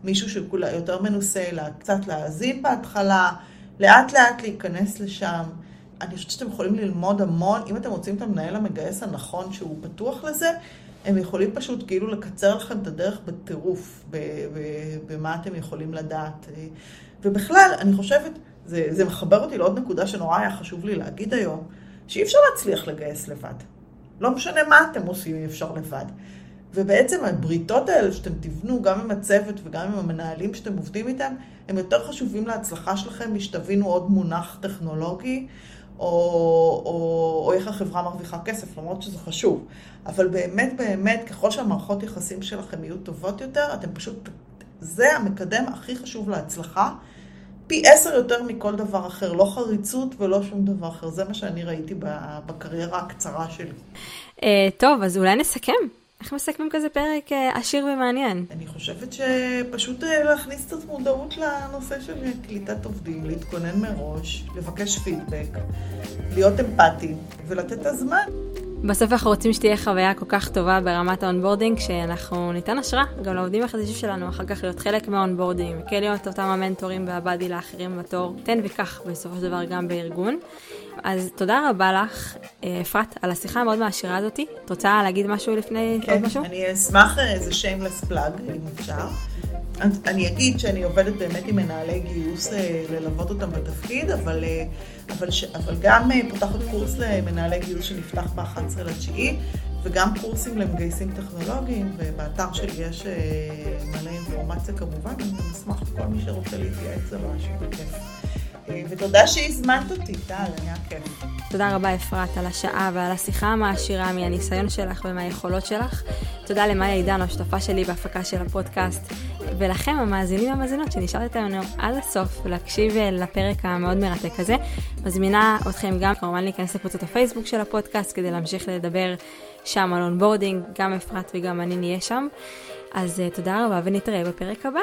מישהו שכולה יותר מנוסה, קצת להאזין בהתחלה, לאט לאט להיכנס לשם. אני חושבת שאתם יכולים ללמוד המון, אם אתם רוצים את המנהל המגייס הנכון שהוא פתוח לזה, הם יכולים פשוט כאילו לקצר לכם את הדרך בטירוף, במה אתם יכולים לדעת. ובכלל, אני חושבת, זה, זה מחבר אותי לעוד נקודה שנורא היה חשוב לי להגיד היום, שאי אפשר להצליח לגייס לבד. לא משנה מה אתם עושים, אי אפשר לבד. ובעצם הבריתות האלה שאתם תבנו, גם עם הצוות וגם עם המנהלים שאתם עובדים איתם, הם יותר חשובים להצלחה שלכם משתבינו עוד מונח טכנולוגי, או, או, או איך החברה מרוויחה כסף, למרות שזה חשוב. אבל באמת באמת, ככל שהמערכות יחסים שלכם יהיו טובות יותר, אתם פשוט, זה המקדם הכי חשוב להצלחה. פי עשר יותר מכל דבר אחר, לא חריצות ולא שום דבר אחר. זה מה שאני ראיתי בקריירה הקצרה שלי. Uh, טוב, אז אולי נסכם. איך מסכמים כזה פרק אה, עשיר ומעניין? אני חושבת שפשוט אה, להכניס קצת מודעות לנושא של קליטת עובדים, להתכונן מראש, לבקש פידבק, להיות אמפתי ולתת את הזמן. בסוף אנחנו רוצים שתהיה חוויה כל כך טובה ברמת ה onboarding, שאנחנו ניתן השראה גם לעובדים החדשים שלנו, אחר כך להיות חלק מה onboarding, וכן להיות אותם המנטורים וה buddy לאחרים בתור, תן וקח בסופו של דבר גם בארגון. אז תודה רבה לך, אה, אפרת, על השיחה המאוד מעשירה הזאתי. את רוצה להגיד משהו לפני כן, עוד משהו? אני אשמח, אה, זה שיימלס פלאג, אם אפשר. אני אגיד שאני עובדת באמת עם מנהלי גיוס אה, ללוות אותם בתפקיד, אבל, אבל, ש, אבל גם פותחת קורס למנהלי גיוס שנפתח ב-11 לתשיעי, וגם קורסים למגייסים טכנולוגיים, ובאתר שלי יש מלא אינפורמציה כמובן, אני אשמח לכל מי שרוצה להתייעץ על משהו בכיף. ותודה שהזמנת אותי, טל, היה כיף. תודה רבה אפרת על השעה ועל השיחה המעשירה מהניסיון שלך ומהיכולות שלך. תודה למאיה עידן, השותפה שלי בהפקה של הפודקאסט, ולכם המאזינים והמאזינות שנשארתם לנו עד הסוף להקשיב לפרק המאוד מרתק הזה. מזמינה אתכם גם כמובן להיכנס לקבוצת הפייסבוק של הפודקאסט כדי להמשיך לדבר שם על onboarding, גם אפרת וגם אני נהיה שם. אז תודה רבה ונתראה בפרק הבא.